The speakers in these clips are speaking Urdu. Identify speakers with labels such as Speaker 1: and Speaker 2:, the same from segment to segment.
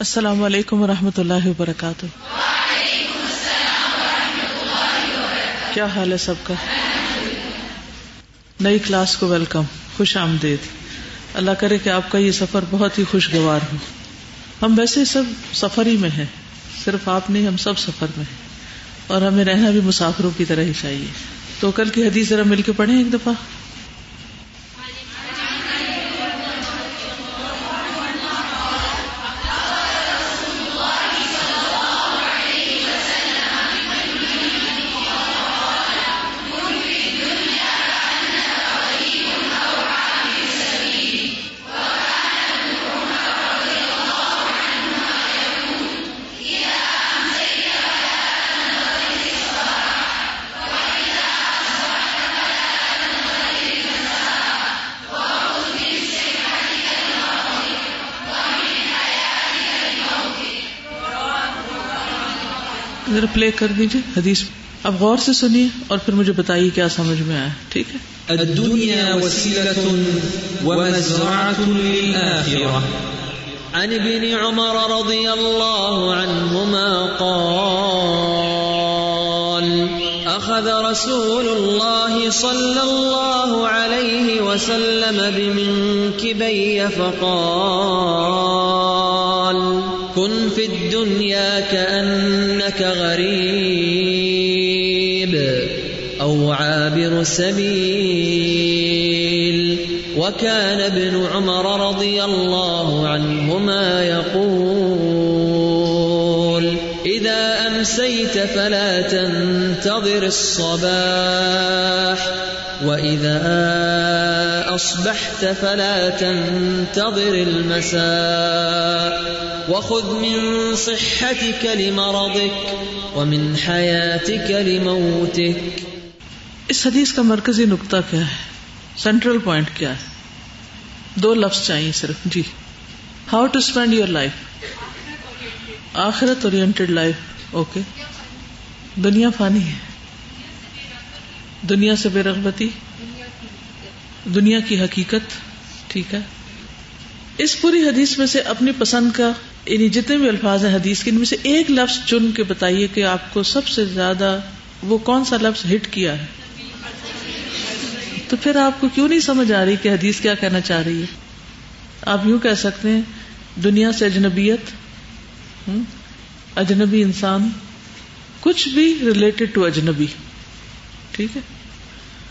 Speaker 1: السلام علیکم و رحمۃ اللہ وبرکاتہ۔ کیا حال ہے سب کا؟ نئی کلاس کو ویلکم، خوش آمدید۔ اللہ کرے کہ آپ کا یہ سفر بہت ہی خوشگوار ہو۔ ہم ویسے سب سفر ہی میں ہیں، صرف آپ نہیں، ہم سب سفر میں ہیں۔ اور ہمیں رہنا بھی مسافروں کی طرح ہی چاہیے۔ تو کل کی حدیث ذرا مل کے پڑھیں ایک دفعہ۔ پلے کر دیجیے حدیث اب غور سے سنیے اور پھر مجھے بتائیے کیا سمجھ میں آیا۔ ٹھیک ہے۔
Speaker 2: الدنيا وسيلة ومزرعة للآخرة. عن ابن عمر رضي الله عنهما قال، أخذ رسول الله صلى الله عليه وسلم بمنكبي فقال، كن في الدنيا كأنك غريب أو عابر سبيل وكان ابن عمر رضي الله عنهما يقول إذا أمسيت فلا تنتظر الصباح وإذا أصبحت فلا تنتظر المساء وخذ من صحتك لمرضك ومن حياتك لموتك
Speaker 1: اس حدیث کا مرکزی نقطہ کیا ہے؟ سینٹرل پوائنٹ کیا ہے؟ دو لفظ چاہیے صرف جی۔ How to spend your life آخرت اورینٹیڈ لائف اوکے دنیا فانی ہے۔ دنیا سے بے رغبتی؟ دنیا کی حقیقت، ٹھیک ہے؟ اس پوری حدیث میں سے اپنی پسند کا یعنی جتنے بھی الفاظ ہیں حدیث کے، ان میں سے ایک لفظ چن کے بتائیے کہ آپ کو سب سے زیادہ وہ کون سا لفظ ہٹ کیا ہے؟ تو پھر آپ کو کیوں نہیں سمجھ آ رہی کہ حدیث کیا کہنا چاہ رہی ہے؟ آپ یوں کہہ سکتے ہیں، دنیا سے اجنبیت اجنبی انسان، کچھ بھی ریلیٹڈ ٹو اجنبی۔ ٹھیک ہے؟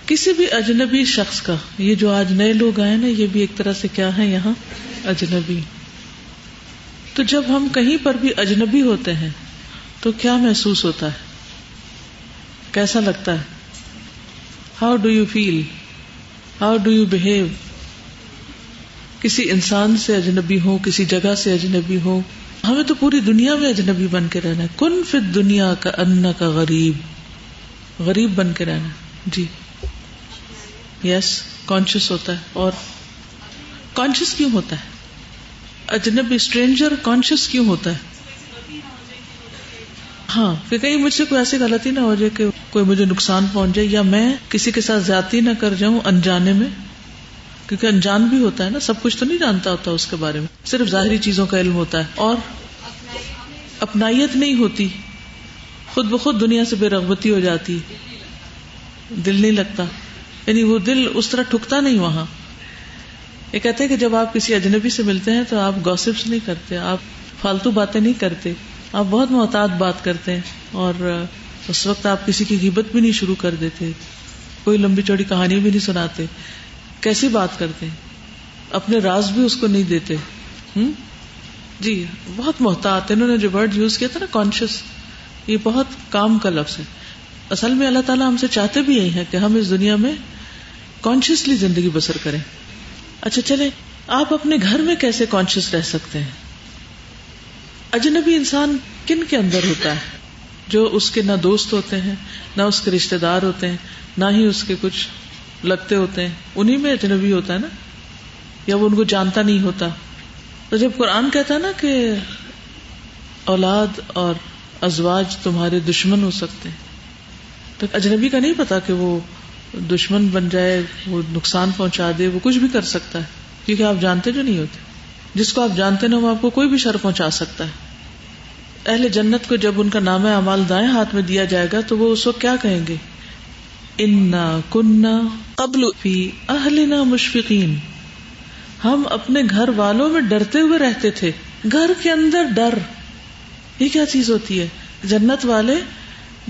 Speaker 1: کسی بھی اجنبی شخص کا، یہ جو آج نئے لوگ آئے نا یہ بھی ایک طرح سے کیا ہے یہاں؟ اجنبی۔ تو جب ہم کہیں پر بھی اجنبی ہوتے ہیں، تو کیا محسوس ہوتا ہے؟ کیسا لگتا ہے؟ How do you feel how do you behave کسی انسان سے اجنبی ہو کسی جگہ سے اجنبی ہو ہمیں تو پوری دنیا میں اجنبی بن کے رہنا ہے۔ کن فت دنیا کا ان کا غریب؟ غریب بن کے رہنا جی۔ یس کانشیس ہوتا ہے اور کانشیس کیوں ہوتا ہے؟ اجنبی اسٹرینجر کانشیس کیوں ہوتا ہے؟ ہاں کہ کہیں مجھ سے کوئی ایسی غلطی نہ ہو جائے کہ کوئی مجھے نقصان پہنچ جائے یا میں کسی کے ساتھ زیادتی نہ کر جاؤں انجانے میں۔ کیونکہ انجان بھی ہوتا ہے نا، سب کچھ تو نہیں جانتا ہوتا اس کے بارے میں۔ صرف ظاہری چیزوں کا علم ہوتا ہے اور اپنائیت نہیں ہوتی۔ خود بخود دنیا سے بے رغبتی ہو جاتی دل نہیں لگتا۔ یعنی وہ دل اس طرح ٹھکتا نہیں وہاں۔ یہ کہتے ہیں کہ جب آپ کسی اجنبی سے ملتے ہیں تو آپ گوسپس نہیں کرتے، آپ فالتو باتیں نہیں کرتے۔ آپ بہت محتاط بات کرتے ہیں اور اس وقت آپ کسی کی غیبت بھی نہیں شروع کر دیتے۔ کوئی لمبی چوڑی کہانی بھی نہیں سناتے۔ کیسی بات کرتے اپنے راز بھی اس کو نہیں دیتے۔ ہوں جی بہت محتاط انہوں نے جو ورڈ یوز کیا تھا نا کانشیس یہ بہت کام کا لفظ ہے۔ اصل میں اللہ تعالیٰ ہم سے چاہتے بھی یہی ہے کہ ہم اس دنیا میں کانشیسلی زندگی بسر کریں۔ اچھا چلے، آپ اپنے گھر میں کیسے کانشیس رہ سکتے ہیں؟ اجنبی انسان کن کے اندر ہوتا ہے؟ جو اس کے نہ دوست ہوتے ہیں، نہ اس کے رشتے دار ہوتے ہیں، نہ ہی اس کے کچھ لگتے ہوتے ہیں۔ انہیں میں اجنبی ہوتا ہے نا؟ یا وہ ان کو جانتا نہیں ہوتا۔ تو جب قرآن کہتا ہے نا کہ اولاد اور ازواج تمہارے دشمن ہو سکتے ہیں۔ تو اجنبی کا نہیں پتا کہ وہ دشمن بن جائے، وہ نقصان پہنچا دے، وہ کچھ بھی کر سکتا ہے۔ کیونکہ آپ جانتے جو نہیں ہوتے۔ جس کو آپ جانتے نا وہ آپ کو کوئی بھی شر پہنچا سکتا ہے۔ اہل جنت کو جب ان کا نام اعمال دائیں ہاتھ میں دیا جائے گا، تو وہ اس وقت کیا کہیں گے؟ انا کننا قبل فی اہلنا مشفقین ہم اپنے گھر والوں میں ڈرتے ہوئے رہتے تھے۔ گھر کے اندر ڈر۔ یہ کیا چیز ہوتی ہے؟ جنت والے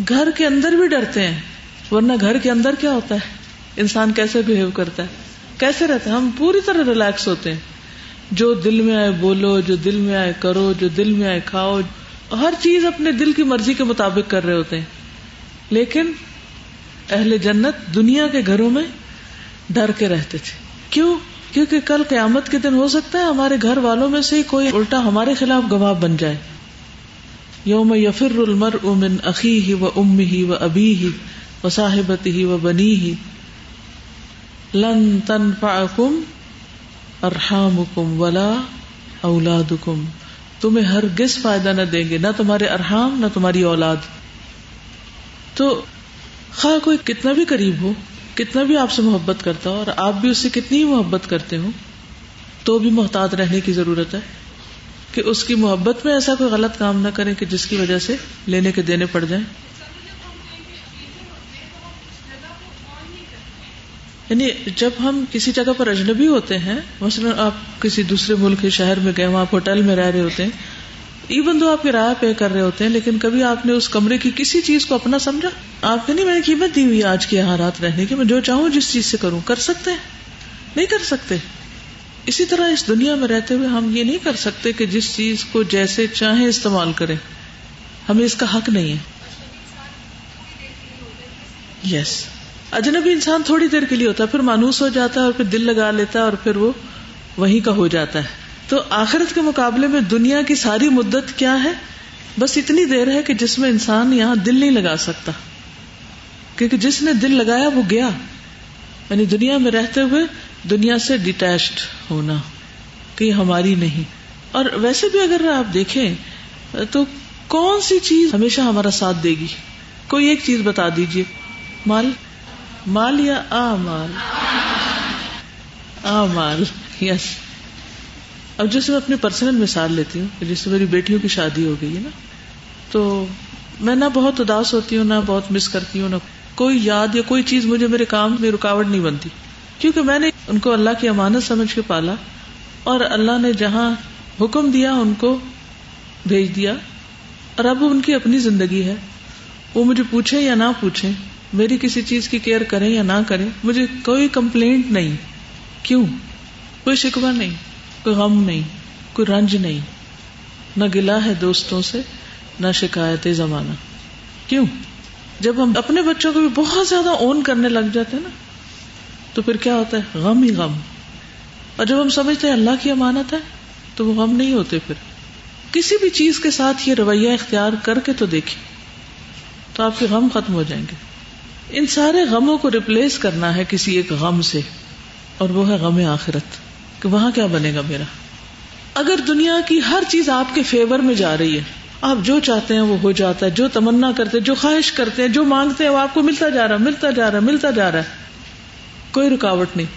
Speaker 1: گھر کے اندر بھی ڈرتے ہیں، ورنہ گھر کے اندر کیا ہوتا ہے؟ انسان کیسے بہیو کرتا ہے؟ کیسے رہتا ہے؟ ہم پوری طرح ریلیکس ہوتے ہیں۔ جو دل میں آئے بولو، جو دل میں آئے کرو، جو دل میں آئے کھاؤ، ہر چیز اپنے دل کی مرضی کے مطابق کر رہے ہوتے ہیں۔ لیکن اہل جنت دنیا کے گھروں میں ڈر کے رہتے تھے۔ کیوں؟ کیونکہ کل قیامت کے دن ہو سکتا ہے ہمارے گھر والوں میں سے کوئی الٹا ہمارے خلاف گواہ بن جائے۔ یوم یفر المر امن عقی ہی و ام ہی و ابی ہی و صاحبت ہی و بنی ہی لن تن فم ارحام کم ولا اولاد کم تمہیں ہر فائدہ نہ دیں گے، نہ تمہارے ارحام، نہ تمہاری اولاد۔ تو خواہ کوئی کتنا بھی قریب ہو، کتنا بھی آپ سے محبت کرتا ہو اور آپ بھی اس سے کتنی محبت کرتے ہو تو بھی محتاط رہنے کی ضرورت ہے۔ کہ اس کی محبت میں ایسا کوئی غلط کام نہ کرے کہ جس کی وجہ سے لینے کے دینے پڑ جائیں۔ یعنی جب ہم کسی جگہ پر اجنبی ہوتے ہیں، مثلاً آپ کسی دوسرے ملک کے شہر میں گئے، وہاں آپ ہوٹل میں رہ رہے ہوتے ہیں ایون دو آپ کرایہ پے کر رہے ہوتے ہیں، لیکن کبھی آپ نے اس کمرے کی کسی چیز کو اپنا سمجھا؟ آپ نے نہیں، میں نے قیمت دی ہوئی آج کے یہاں رات رہنے کی، میں جو چاہوں جس چیز سے کروں، کر سکتے ہیں؟ نہیں کر سکتے۔ اسی طرح اس دنیا میں رہتے ہوئے ہم یہ نہیں کر سکتے کہ جس چیز کو جیسے چاہیں استعمال کریں۔ ہمیں اس کا حق نہیں ہے۔ یس yes. اجنبی انسان تھوڑی دیر کے لیے ہوتا ہے، پھر مانوس ہو جاتا ہے اور پھر دل لگا لیتا ہے اور پھر وہ وہیں کا ہو جاتا ہے۔ تو آخرت کے مقابلے میں دنیا کی ساری مدت کیا ہے؟ بس اتنی دیر ہے کہ جس میں انسان یہاں دل نہیں لگا سکتا۔ کیونکہ جس نے دل لگایا وہ گیا۔ یعنی دنیا میں رہتے ہوئے دنیا سے ڈیٹیچڈ ہونا کہ ہماری نہیں۔ اور ویسے بھی اگر آپ دیکھیں تو کون سی چیز ہمیشہ ہمارا ساتھ دے گی؟ کوئی ایک چیز بتا دیجیے مال؟ مال یا آ مال آ مال یس اب جیسے میں اپنی پرسنل مثال لیتی ہوں جس سے میری بیٹیوں کی شادی ہو گئی ہے نا، تو میں نہ بہت اداس ہوتی ہوں، نہ بہت مس کرتی ہوں، نہ کوئی یاد یا کوئی چیز مجھے میرے کام میں رکاوٹ نہیں بنتی۔ کیونکہ میں نے ان کو اللہ کی امانت سمجھ کے پالا اور اللہ نے جہاں حکم دیا ان کو بھیج دیا۔ اور اب ان کی اپنی زندگی ہے۔ وہ مجھے پوچھے یا نہ پوچھے میری کسی چیز کی کیئر کریں یا نہ کریں، مجھے کوئی کمپلینٹ نہیں۔ کیوں؟ کوئی شکوا نہیں، کوئی غم نہیں، کوئی رنج نہیں۔ نہ گلا ہے دوستوں سے، نہ شکایت زمانہ۔ کیوں؟ جب ہم اپنے بچوں کو بھی بہت زیادہ اون کرنے لگ جاتے ہیں نا تو پھر کیا ہوتا ہے؟ غم ہی غم۔ اور جب ہم سمجھتے ہیں اللہ کی امانت ہے، تو وہ غم نہیں ہوتے پھر۔ کسی بھی چیز کے ساتھ یہ رویہ اختیار کر کے تو دیکھیں، تو آپ کے غم ختم ہو جائیں گے۔ ان سارے غموں کو ریپلیس کرنا ہے کسی ایک غم سے، اور وہ ہے غم آخرت۔ کہ وہاں کیا بنے گا میرا؟ اگر دنیا کی ہر چیز آپ کے فیور میں جا رہی ہے، آپ جو چاہتے ہیں وہ ہو جاتا ہے، جو تمنا کرتے ہیں، جو خواہش کرتے ہیں، جو مانگتے ہیں، وہ آپ کو ملتا جا رہا، ملتا جا رہا، ملتا جا رہا ہے۔ کوئی رکاوٹ نہیں۔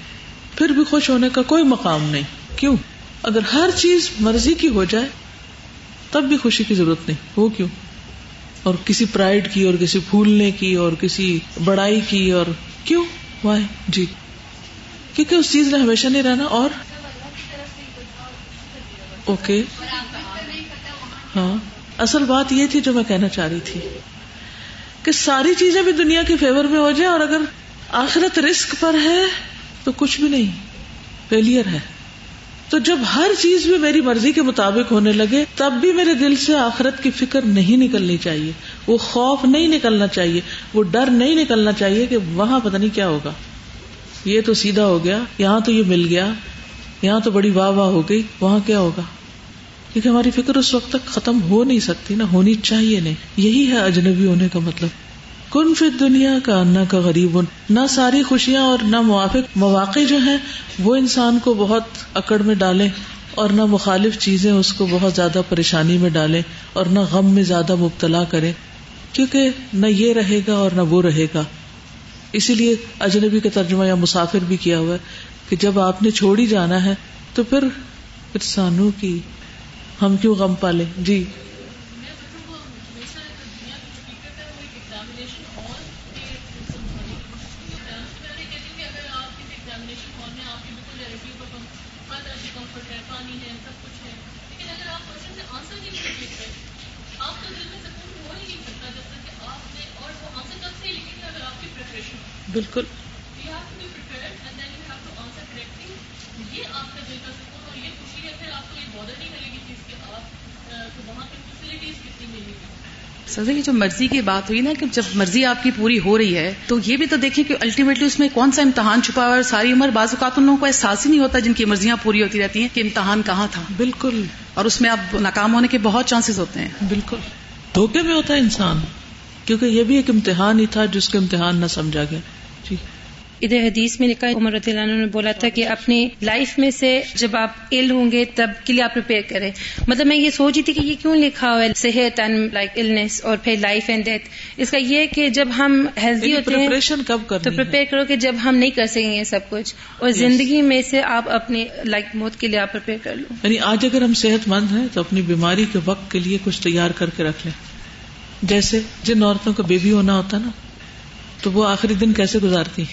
Speaker 1: پھر بھی خوش ہونے کا کوئی مقام نہیں۔ کیوں؟ اگر ہر چیز مرضی کی ہو جائے، تب بھی خوشی کی ضرورت نہیں۔ وہ کیوں؟ اور کسی پرائڈ کی، اور کسی پھولنے کی، اور کسی بڑائی کی، اور کیوں؟ وائے جی۔ کیونکہ اس چیز نے ہمیشہ نہیں رہنا، اور؟ اوکے ہاں۔ اصل بات یہ تھی جو میں کہنا چاہ رہی تھی کہ ساری چیزیں بھی دنیا کے فیور میں ہو جائیں، اور اگر آخرت رسک پر ہے تو کچھ بھی نہیں فیلئر ہے۔ تو جب ہر چیز بھی میری مرضی کے مطابق ہونے لگے، تب بھی میرے دل سے آخرت کی فکر نہیں نکلنی چاہیے۔ وہ خوف نہیں نکلنا چاہیے، وہ ڈر نہیں نکلنا چاہیے کہ وہاں پتہ نہیں کیا ہوگا۔ یہ تو سیدھا ہو گیا، یہاں تو یہ مل گیا، یہاں تو بڑی واہ واہ ہو گئی، وہاں کیا ہوگا؟ کیونکہ ہماری فکر اس وقت تک ختم ہو نہیں سکتی، نہ ہونی چاہیے نہیں۔ یہی ہے اجنبی ہونے کا مطلب۔ کن فی دنیا کا انا کا غریب نہ ساری خوشیاں اور نہ موافق مواقع جو ہیں، وہ انسان کو بہت اکڑ میں ڈالیں اور نہ مخالف چیزیں اس کو بہت زیادہ پریشانی میں ڈالیں اور نہ غم میں زیادہ مبتلا کرے کیونکہ نہ یہ رہے گا اور نہ وہ رہے گا۔ اسی لیے اجنبی کا ترجمہ یا مسافر بھی کیا ہوا ہے کہ جب آپ نے چھوڑ ہی جانا ہے تو پھر پھر سانو کی ہم کیوں غم پالے جی۔
Speaker 3: مرضی کی بات ہوئی نا کہ جب مرضی آپ کی پوری ہو رہی ہے تو یہ بھی تو دیکھیں کہ الٹیمیٹلی اس میں کون سا امتحان چھپا ہوا ہے ساری عمر بعض اوقات ان لوگوں کو احساس ہی نہیں ہوتا جن کی مرضیاں پوری ہوتی رہتی ہیں کہ امتحان کہاں تھا۔
Speaker 1: بالکل۔
Speaker 3: اور اس میں اب ناکام ہونے کے بہت چانسز ہوتے ہیں۔
Speaker 1: بالکل۔ دھوکے میں ہوتا ہے انسان کیونکہ یہ بھی ایک امتحان ہی تھا جس کو امتحان نہ سمجھا گیا۔ جی۔
Speaker 4: ادھر حدیث میں لکھا عمر رضی اللہ عنہ نے بولا تھا کہ اپنی لائف میں سے جب آپ ال ہوں گے تب کے لیے آپ پریپیئر کریں۔ مطلب میں یہ سوچ رہی تھی کہ یہ کیوں لکھا ہوا ہے؟ صحت اینڈ لائک النس اور پھر لائف اینڈ ڈیتھ اس کا یہ کہ جب ہم ہیلدی ہوتے ہیں
Speaker 1: کب
Speaker 4: تو پریپیئر کرو کہ جب ہم نہیں کر سکیں گے سب کچھ۔ اور زندگی میں سے آپ اپنے لائک موت کے لیے آپ پریپیئر کر لو۔
Speaker 1: یعنی آج اگر ہم صحت مند ہیں تو اپنی بیماری کے وقت کے لیے کچھ تیار کر کے رکھ لیں۔ جیسے جن عورتوں کا بیبی ہونا ہوتا نا تو وہ آخری دن کیسے گزارتی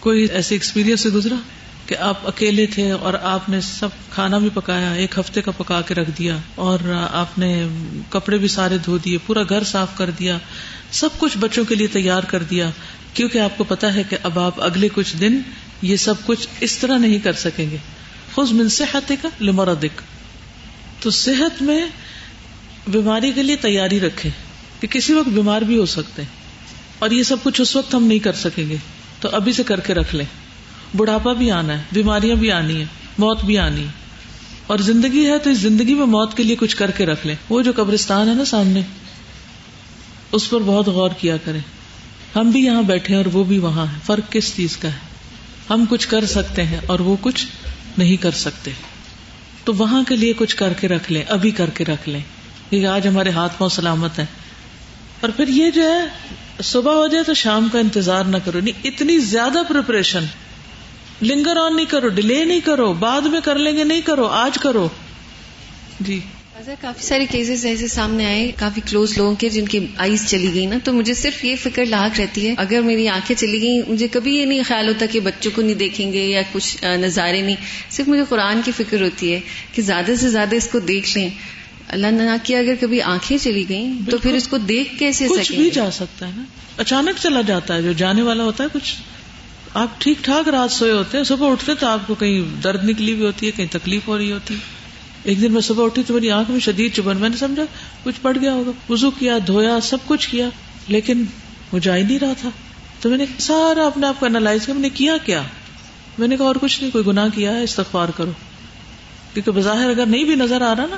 Speaker 1: کوئی ایسے ایکسپیرئنس سے گزرا کہ آپ اکیلے تھے اور آپ نے سب کھانا بھی پکایا، ایک ہفتے کا پکا کے رکھ دیا اور آپ نے کپڑے بھی سارے دھو دیے، پورا گھر صاف کر دیا، سب کچھ بچوں کے لیے تیار کر دیا، کیونکہ آپ کو پتا ہے کہ اب آپ اگلے کچھ دن یہ سب کچھ اس طرح نہیں کر سکیں گے۔ خود من صحت کا لمردک تو صحت میں بیماری کے لیے تیاری رکھے کہ کسی وقت بیمار بھی ہو سکتے ہیں اور یہ سب کچھ اس وقت ہم نہیں کر سکیں گے۔ تو ابھی سے کر کے رکھ لیں۔ بڑھاپا بھی آنا ہے، بیماریاں بھی آنی ہے موت بھی آنی ہے اور زندگی ہے تو اس زندگی میں موت کے لیے کچھ کر کے رکھ لیں۔ وہ جو قبرستان ہے نا سامنے، اس پر بہت غور کیا کریں۔ ہم بھی یہاں بیٹھے اور وہ بھی وہاں ہے۔ فرق کس چیز کا ہے؟ ہم کچھ کر سکتے ہیں اور وہ کچھ نہیں کر سکتے۔ تو وہاں کے لیے کچھ کر کے رکھ لیں، ابھی کر کے رکھ لیں۔ کیونکہ آج ہمارے ہاتھ پاؤں سلامت ہے۔ اور پھر یہ جو ہے صبح ہو جائے تو شام کا انتظار نہ کرو، نہیں، اتنی زیادہ پریپریشن لنگر آن نہیں کرو ڈیلے نہیں کرو، بعد میں کر لیں گے، نہیں کرو، آج کرو۔ جی۔
Speaker 5: اچھا، کافی سارے کیسز ایسے سامنے آئے، کافی کلوز لوگوں کے جن کی آئیز چلی گئی نا، تو مجھے صرف یہ فکر لاحق رہتی ہے، اگر میری آنکھیں چلی گئی مجھے کبھی یہ نہیں خیال ہوتا کہ بچوں کو نہیں دیکھیں گے یا کچھ نظارے نہیں، صرف مجھے قرآن کی فکر ہوتی ہے کہ زیادہ سے زیادہ اس کو دیکھ لیں۔ اللہ نہ کیا اگر کبھی آنکھیں چلی گئیں تو پھر اس کو دیکھ کیسے
Speaker 1: کچھ بھی جا سکتا ہے نا۔ اچانک چلا جاتا ہے جو جانے والا ہوتا ہے کچھ آپ ٹھیک ٹھاک رات سوئے ہوتے ہیں صبح اٹھتے تو آپ کو کہیں درد نکلی ہوئی ہوتی ہے کہیں تکلیف ہو رہی ہوتی ہے۔ ایک دن میں صبح اٹھی تو میری آنکھ میں شدید چبن میں نے سمجھا کچھ پڑ گیا ہوگا۔ وزو کیا دھویا سب کچھ کیا لیکن وہ جا ہی نہیں رہا تھا۔ تو میں نے سارا اپنے آپ کو اینالائز کیا میں نے کیا کیا؟ میں نے کہا اور کچھ نہیں کوئی گناہ کیا ہے استغفار کرو۔ کیونکہ بظاہر اگر نہیں بھی نظر آ رہا نا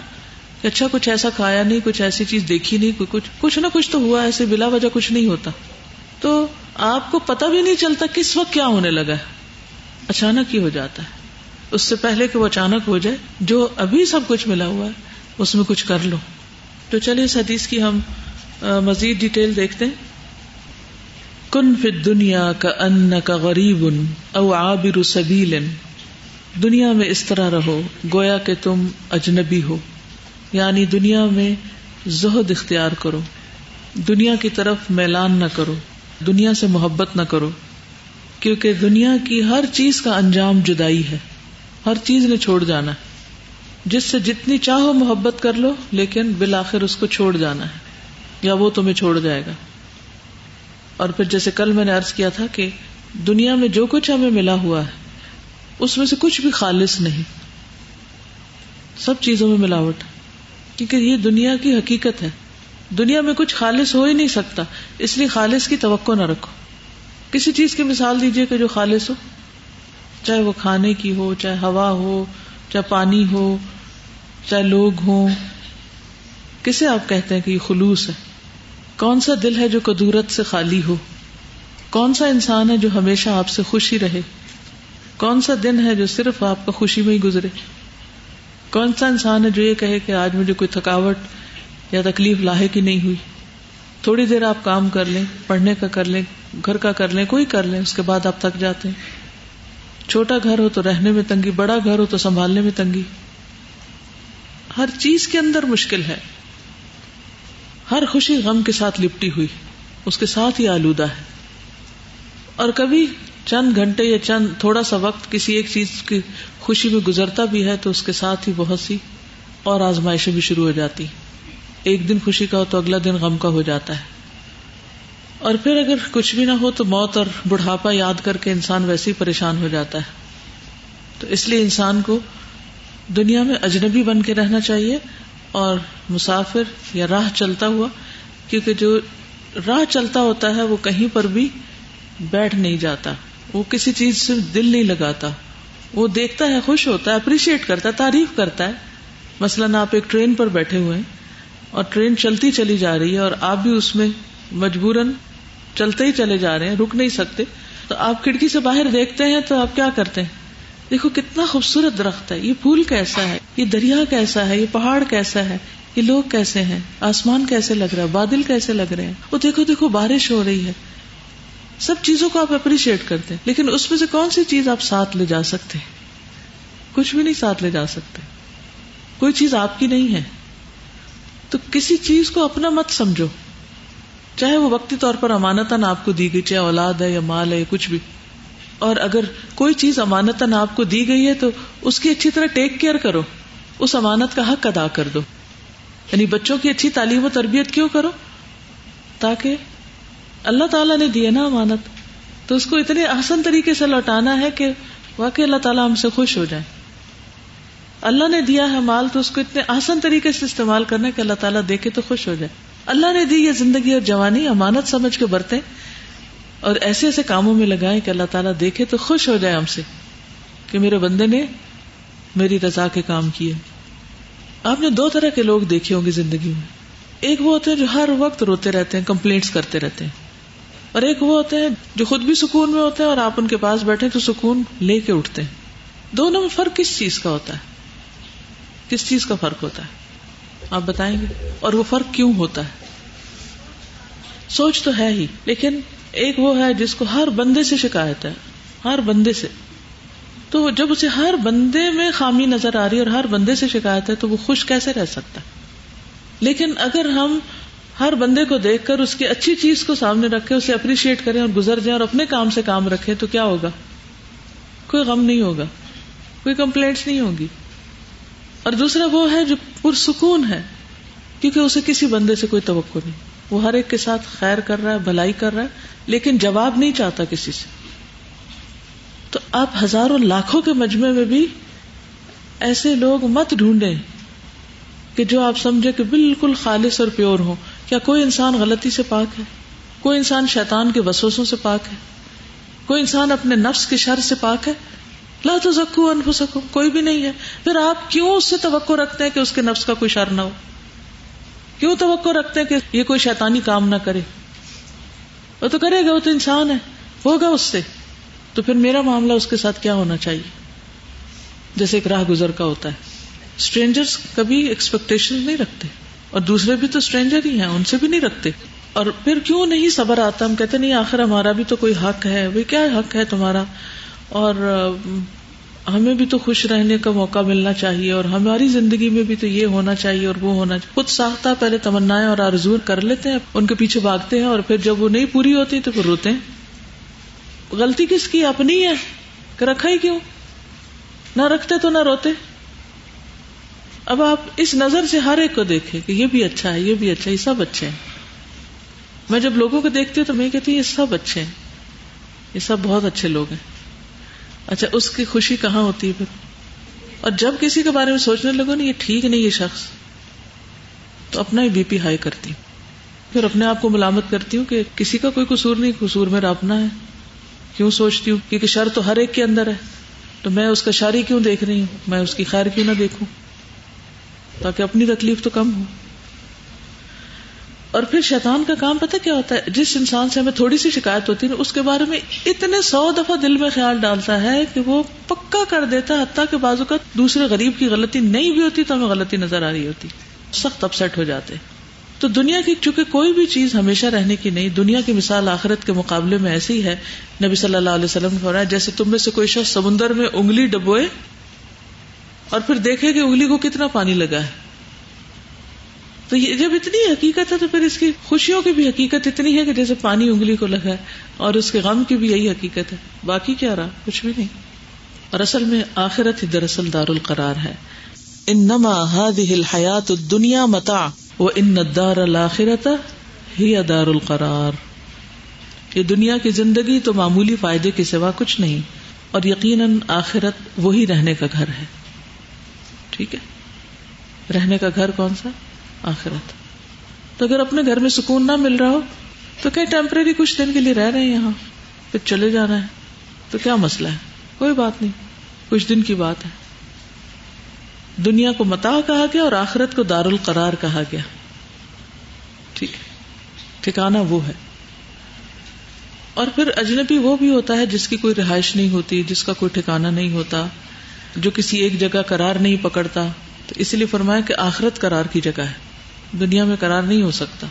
Speaker 1: اچھا کچھ ایسا کھایا نہیں، کچھ ایسی چیز دیکھی نہیں، کوئی کچھ کچھ نہ کچھ تو ہوا ایسے، بلا وجہ کچھ نہیں ہوتا۔ تو آپ کو پتا بھی نہیں چلتا کس وقت کیا ہونے لگا ہے۔ اچانک ہی ہو جاتا ہے۔ اس سے پہلے کہ وہ اچانک ہو جائے، جو ابھی سب کچھ ملا ہوا ہے، اس میں کچھ کر لو۔ تو چلیے اس حدیث کی ہم مزید ڈیٹیل دیکھتے ہیں۔ کن فت دنیا کا ان کا غریب ان او آبر سبیل۔ دنیا میں اس طرح رہو، گویا کہ تم اجنبی ہو۔ یعنی دنیا میں زہد اختیار کرو۔ دنیا کی طرف میلان نہ کرو۔ دنیا سے محبت نہ کرو۔ کیونکہ دنیا کی ہر چیز کا انجام جدائی ہے۔ ہر چیز نے چھوڑ جانا ہے۔ جس سے جتنی چاہو محبت کر لو، لیکن بالآخر اس کو چھوڑ جانا ہے۔ یا وہ تمہیں چھوڑ جائے گا۔ اور پھر جیسے کل میں نے ارض کیا تھا کہ دنیا میں جو کچھ ہمیں ملا ہوا ہے، اس میں سے کچھ بھی خالص نہیں۔ سب چیزوں میں ملاوٹ۔ کیونکہ یہ دنیا کی حقیقت ہے۔ دنیا میں کچھ خالص ہو ہی نہیں سکتا۔ اس لیے خالص کی توقع نہ رکھو۔ کسی چیز کی مثال دیجیے کہ جو خالص ہو۔ چاہے وہ کھانے کی ہو، چاہے ہوا ہو، چاہے پانی ہو، چاہے لوگ ہوں۔ کسے آپ کہتے ہیں کہ یہ خلوص ہے؟ کون سا دل ہے جو کدورت سے خالی ہو؟ کون سا انسان ہے جو ہمیشہ آپ سے خوشی رہے؟ کون سا دن ہے جو صرف آپ کا خوشی میں ہی گزرے؟ کون سا انسان ہے جو یہ کہے کہ آج مجھے کوئی تھکاوٹ یا تکلیف لاحق ہی نہیں ہوئی؟ تھوڑی دیر آپ کام کر لیں، پڑھنے کا کر لیں، گھر کا کر لیں، کوئی کر لیں، اس کے بعد آپ تھک جاتے ہیں۔ چھوٹا گھر ہو تو رہنے میں تنگی، بڑا گھر ہو تو سنبھالنے میں تنگی۔ ہر چیز کے اندر مشکل ہے۔ ہر خوشی غم کے ساتھ لپٹی ہوئی، اس کے ساتھ ہی آلودہ ہے۔ اور کبھی چند گھنٹے یا چند، تھوڑا سا وقت کسی ایک چیز کی خوشی میں گزرتا بھی ہے تو اس کے ساتھ ہی بہت سی اور آزمائشیں بھی شروع ہو جاتی ایک دن خوشی کا ہو تو اگلا دن غم کا ہو جاتا ہے۔ اور پھر اگر کچھ بھی نہ ہو تو موت اور بڑھاپا یاد کر کے انسان ویسے ہی پریشان ہو جاتا ہے۔ تو اس لیے انسان کو دنیا میں اجنبی بن کے رہنا چاہیے اور مسافر یا راہ چلتا ہوا، کیونکہ جو راہ چلتا ہوتا ہے وہ کہیں پر بھی بیٹھ نہیں جاتا۔ وہ کسی چیز سے دل نہیں لگاتا۔ وہ دیکھتا ہے، خوش ہوتا ہے اپریشیٹ کرتا ہے، تعریف کرتا ہے۔ مثلاً آپ ایک ٹرین پر بیٹھے ہوئے ہیں اور ٹرین چلتی چلی جا رہی ہے اور آپ بھی اس میں مجبوراً چلتے ہی چلے جا رہے ہیں، رک نہیں سکتے۔ تو آپ کھڑکی سے باہر دیکھتے ہیں تو آپ کیا کرتے ہیں؟ دیکھو کتنا خوبصورت درخت ہے۔ یہ پھول کیسا ہے؟ یہ دریا کیسا ہے؟ یہ پہاڑ کیسا ہے؟ یہ لوگ کیسے ہیں؟ آسمان کیسے لگ رہا ہے؟ بادل کیسے لگ رہے ہیں؟ وہ دیکھو دیکھو، بارش ہو رہی ہے۔ سب چیزوں کو آپ اپریشیٹ کرتے ہیں، لیکن اس میں سے کون سی چیز آپ ساتھ لے جا سکتے کچھ بھی نہیں ساتھ لے جا سکتے۔ کوئی چیز آپ کی نہیں ہے۔ تو کسی چیز کو اپنا مت سمجھو۔ چاہے وہ وقتی طور پر امانتاً آپ کو دی گئی چاہے اولاد ہے یا مال ہے یا کچھ بھی۔ اور اگر کوئی چیز امانتاً آپ کو دی گئی ہے تو اس کی اچھی طرح ٹیک کیئر کرو۔ اس امانت کا حق ادا کر دو۔ یعنی بچوں کی اچھی تعلیم و تربیت کیوں کرو؟ تاکہ اللہ تعالیٰ نے دیے نا امانت۔ تو اس کو اتنے آسان طریقے سے لوٹانا ہے کہ واقعی اللہ تعالیٰ ہم سے خوش ہو جائے اللہ نے دیا ہے مال تو اس کو اتنے آسان طریقے سے استعمال کرنا کہ اللہ تعالیٰ دیکھے تو خوش ہو جائے اللہ نے دی یہ زندگی اور جوانی امانت سمجھ کے برتے اور ایسے ایسے کاموں میں لگائے کہ اللہ تعالیٰ دیکھے تو خوش ہو جائے ہم سے کہ میرے بندے نے میری رضا کے کام کیے۔ آپ نے دو طرح کے لوگ دیکھے ہوں گے زندگی میں۔ ایک وہ ہوتے ہیں جو ہر وقت روتے رہتے ہیں، کمپلینٹس کرتے رہتے ہیں۔ اور ایک وہ ہوتے ہیں جو خود بھی سکون میں ہوتے ہیں اور آپ ان کے پاس بیٹھے تو سکون لے کے اٹھتے ہیں۔ دونوں میں فرق کس چیز کا ہوتا ہے؟ کس چیز کا فرق ہوتا ہے؟ آپ بتائیں گے۔ اور وہ فرق کیوں ہوتا ہے؟ سوچ تو ہے ہی، لیکن ایک وہ ہے جس کو ہر بندے سے شکایت ہے، ہر بندے سے۔ تو جب اسے ہر بندے میں خامی نظر آ رہی ہے اور ہر بندے سے شکایت ہے تو وہ خوش کیسے رہ سکتا ہے؟ لیکن اگر ہم ہر بندے کو دیکھ کر اس کی اچھی چیز کو سامنے رکھے، اسے اپریشیٹ کریں اور گزر جائیں اور اپنے کام سے کام رکھے تو کیا ہوگا؟ کوئی غم نہیں ہوگا، کوئی کمپلینٹس نہیں ہوگی۔ اور دوسرا وہ ہے جو پرسکون ہے، کیونکہ اسے کسی بندے سے کوئی توقع نہیں۔ وہ ہر ایک کے ساتھ خیر کر رہا ہے، بھلائی کر رہا ہے، لیکن جواب نہیں چاہتا کسی سے۔ تو آپ ہزاروں لاکھوں کے مجمے میں بھی ایسے لوگ مت ڈھونڈیں کہ جو آپ سمجھے کہ بالکل خالص اور پیور ہو کیا کوئی انسان غلطی سے پاک ہے؟ کوئی انسان شیطان کے وسوسوں سے پاک ہے؟ کوئی انسان اپنے نفس کے شر سے پاک ہے؟ لا تو زکو انف سکو کوئی بھی نہیں ہے۔ پھر آپ کیوں اس سے توقع رکھتے ہیں کہ اس کے نفس کا کوئی شر نہ ہو؟ کیوں توقع رکھتے ہیں کہ یہ کوئی شیطانی کام نہ کرے؟ وہ تو کرے گا، وہ تو انسان ہے۔ ہوگا اس سے۔ تو پھر میرا معاملہ اس کے ساتھ کیا ہونا چاہیے؟ جیسے ایک راہ گزر کا ہوتا ہے۔ اسٹرینجر کبھی ایکسپیکٹیشن نہیں رکھتے۔ اور دوسرے بھی تو اسٹرینجر ہی ہیں، ان سے بھی نہیں رکھتے۔ اور پھر کیوں نہیں صبر آتا؟ ہم کہتے نہیں، آخر ہمارا بھی تو کوئی حق ہے۔ وہ کیا حق ہے تمہارا؟ اور ہمیں بھی تو خوش رہنے کا موقع ملنا چاہیے، اور ہماری زندگی میں بھی تو یہ ہونا چاہیے اور وہ ہونا چاہیے۔ خود ساختہ پہلے تمنا اور آرزور کر لیتے ہیں، ان کے پیچھے بھاگتے ہیں، اور پھر جب وہ نہیں پوری ہوتی تو پھر روتے ہیں۔ غلطی کس کی؟ اپنی ہے۔ کہ رکھا ہی کیوں؟ نہ رکھتے تو نہ روتے۔ اب آپ اس نظر سے ہر ایک کو دیکھیں کہ یہ بھی اچھا ہے، یہ بھی اچھا ہے، یہ سب اچھے ہیں۔ میں جب لوگوں کو دیکھتی ہوں تو میں کہتی ہوں، یہ سب اچھے ہیں۔ یہ سب بہت اچھے لوگ ہیں۔ اچھا اس کی خوشی کہاں ہوتی ہے پھر؟ اور جب کسی کے بارے میں سوچنے لگو نا، یہ ٹھیک نہیں یہ شخص، تو اپنا ہی بی پی ہائی کرتی ہوں۔ پھر اپنے آپ کو ملامت کرتی ہوں کہ کسی کا کوئی قصور نہیں، قصور میرا اپنا ہے۔ کیوں سوچتی ہوں؟ کیونکہ شر تو ہر ایک کے اندر ہے۔ تو میں اس کا شاری کیوں دیکھ رہی ہوں؟ میں اس کی خیر کیوں نہ دیکھوں؟ تاکہ اپنی تکلیف تو کم ہو۔ اور پھر شیطان کا کام پتہ کیا ہوتا ہے؟ جس انسان سے ہمیں تھوڑی سی شکایت ہوتی ہے، اس کے بارے میں اتنے سو دفعہ دل میں خیال ڈالتا ہے کہ وہ پکا کر دیتا ہے، حتیٰ کہ بازو کا دوسرے غریب کی غلطی نہیں بھی ہوتی تو ہمیں غلطی نظر آ رہی ہوتی۔ سخت اپسٹ ہو جاتے۔ تو دنیا کی، چونکہ کوئی بھی چیز ہمیشہ رہنے کی نہیں، دنیا کی مثال آخرت کے مقابلے میں ایسی ہے۔ نبی صلی اللہ علیہ وسلم ہو رہا ہے جیسے تم میں سے کوئی شخص سمندر میں انگلی ڈبوئے اور پھر دیکھے کہ انگلی کو کتنا پانی لگا ہے۔ تو یہ جب اتنی حقیقت ہے تو پھر اس کی خوشیوں کی بھی حقیقت اتنی ہے کہ جیسے پانی انگلی کو لگا ہے اور اس کے غم کی بھی یہی حقیقت ہے۔ باقی کیا رہا؟ کچھ بھی نہیں۔ اور اصل میں آخرت ہی دراصل دار القرار ہے۔ ان نما الحیات دنیا متا وہ ان دار الآخرت ہی دار القرار یہ دنیا کی زندگی تو معمولی فائدے کے سوا کچھ نہیں، اور یقیناً آخرت وہی رہنے کا گھر ہے۔ ٹھیک ہے؟ رہنے کا گھر کون سا؟ آخرت۔ تو اگر اپنے گھر میں سکون نہ مل رہا ہو، تو کہیں ٹیمپرری کچھ دن کے لیے رہ رہے ہیں یہاں، پھر چلے جانا ہے۔ تو کیا مسئلہ ہے؟ کوئی بات نہیں۔ کچھ دن کی بات ہے۔ دنیا کو متا کہا گیا اور آخرت کو دار القرار کہا گیا۔ ٹھیک ہے۔ ٹھکانا وہ ہے۔ اور پھر اجنبی وہ بھی ہوتا ہے جس کی کوئی رہائش نہیں ہوتی، جس کا کوئی ٹھکانا نہیں ہوتا۔ جو کسی ایک جگہ قرار نہیں پکڑتا، تو اس لیے فرمایا کہ آخرت قرار کی جگہ ہے۔ دنیا میں قرار نہیں ہو سکتا۔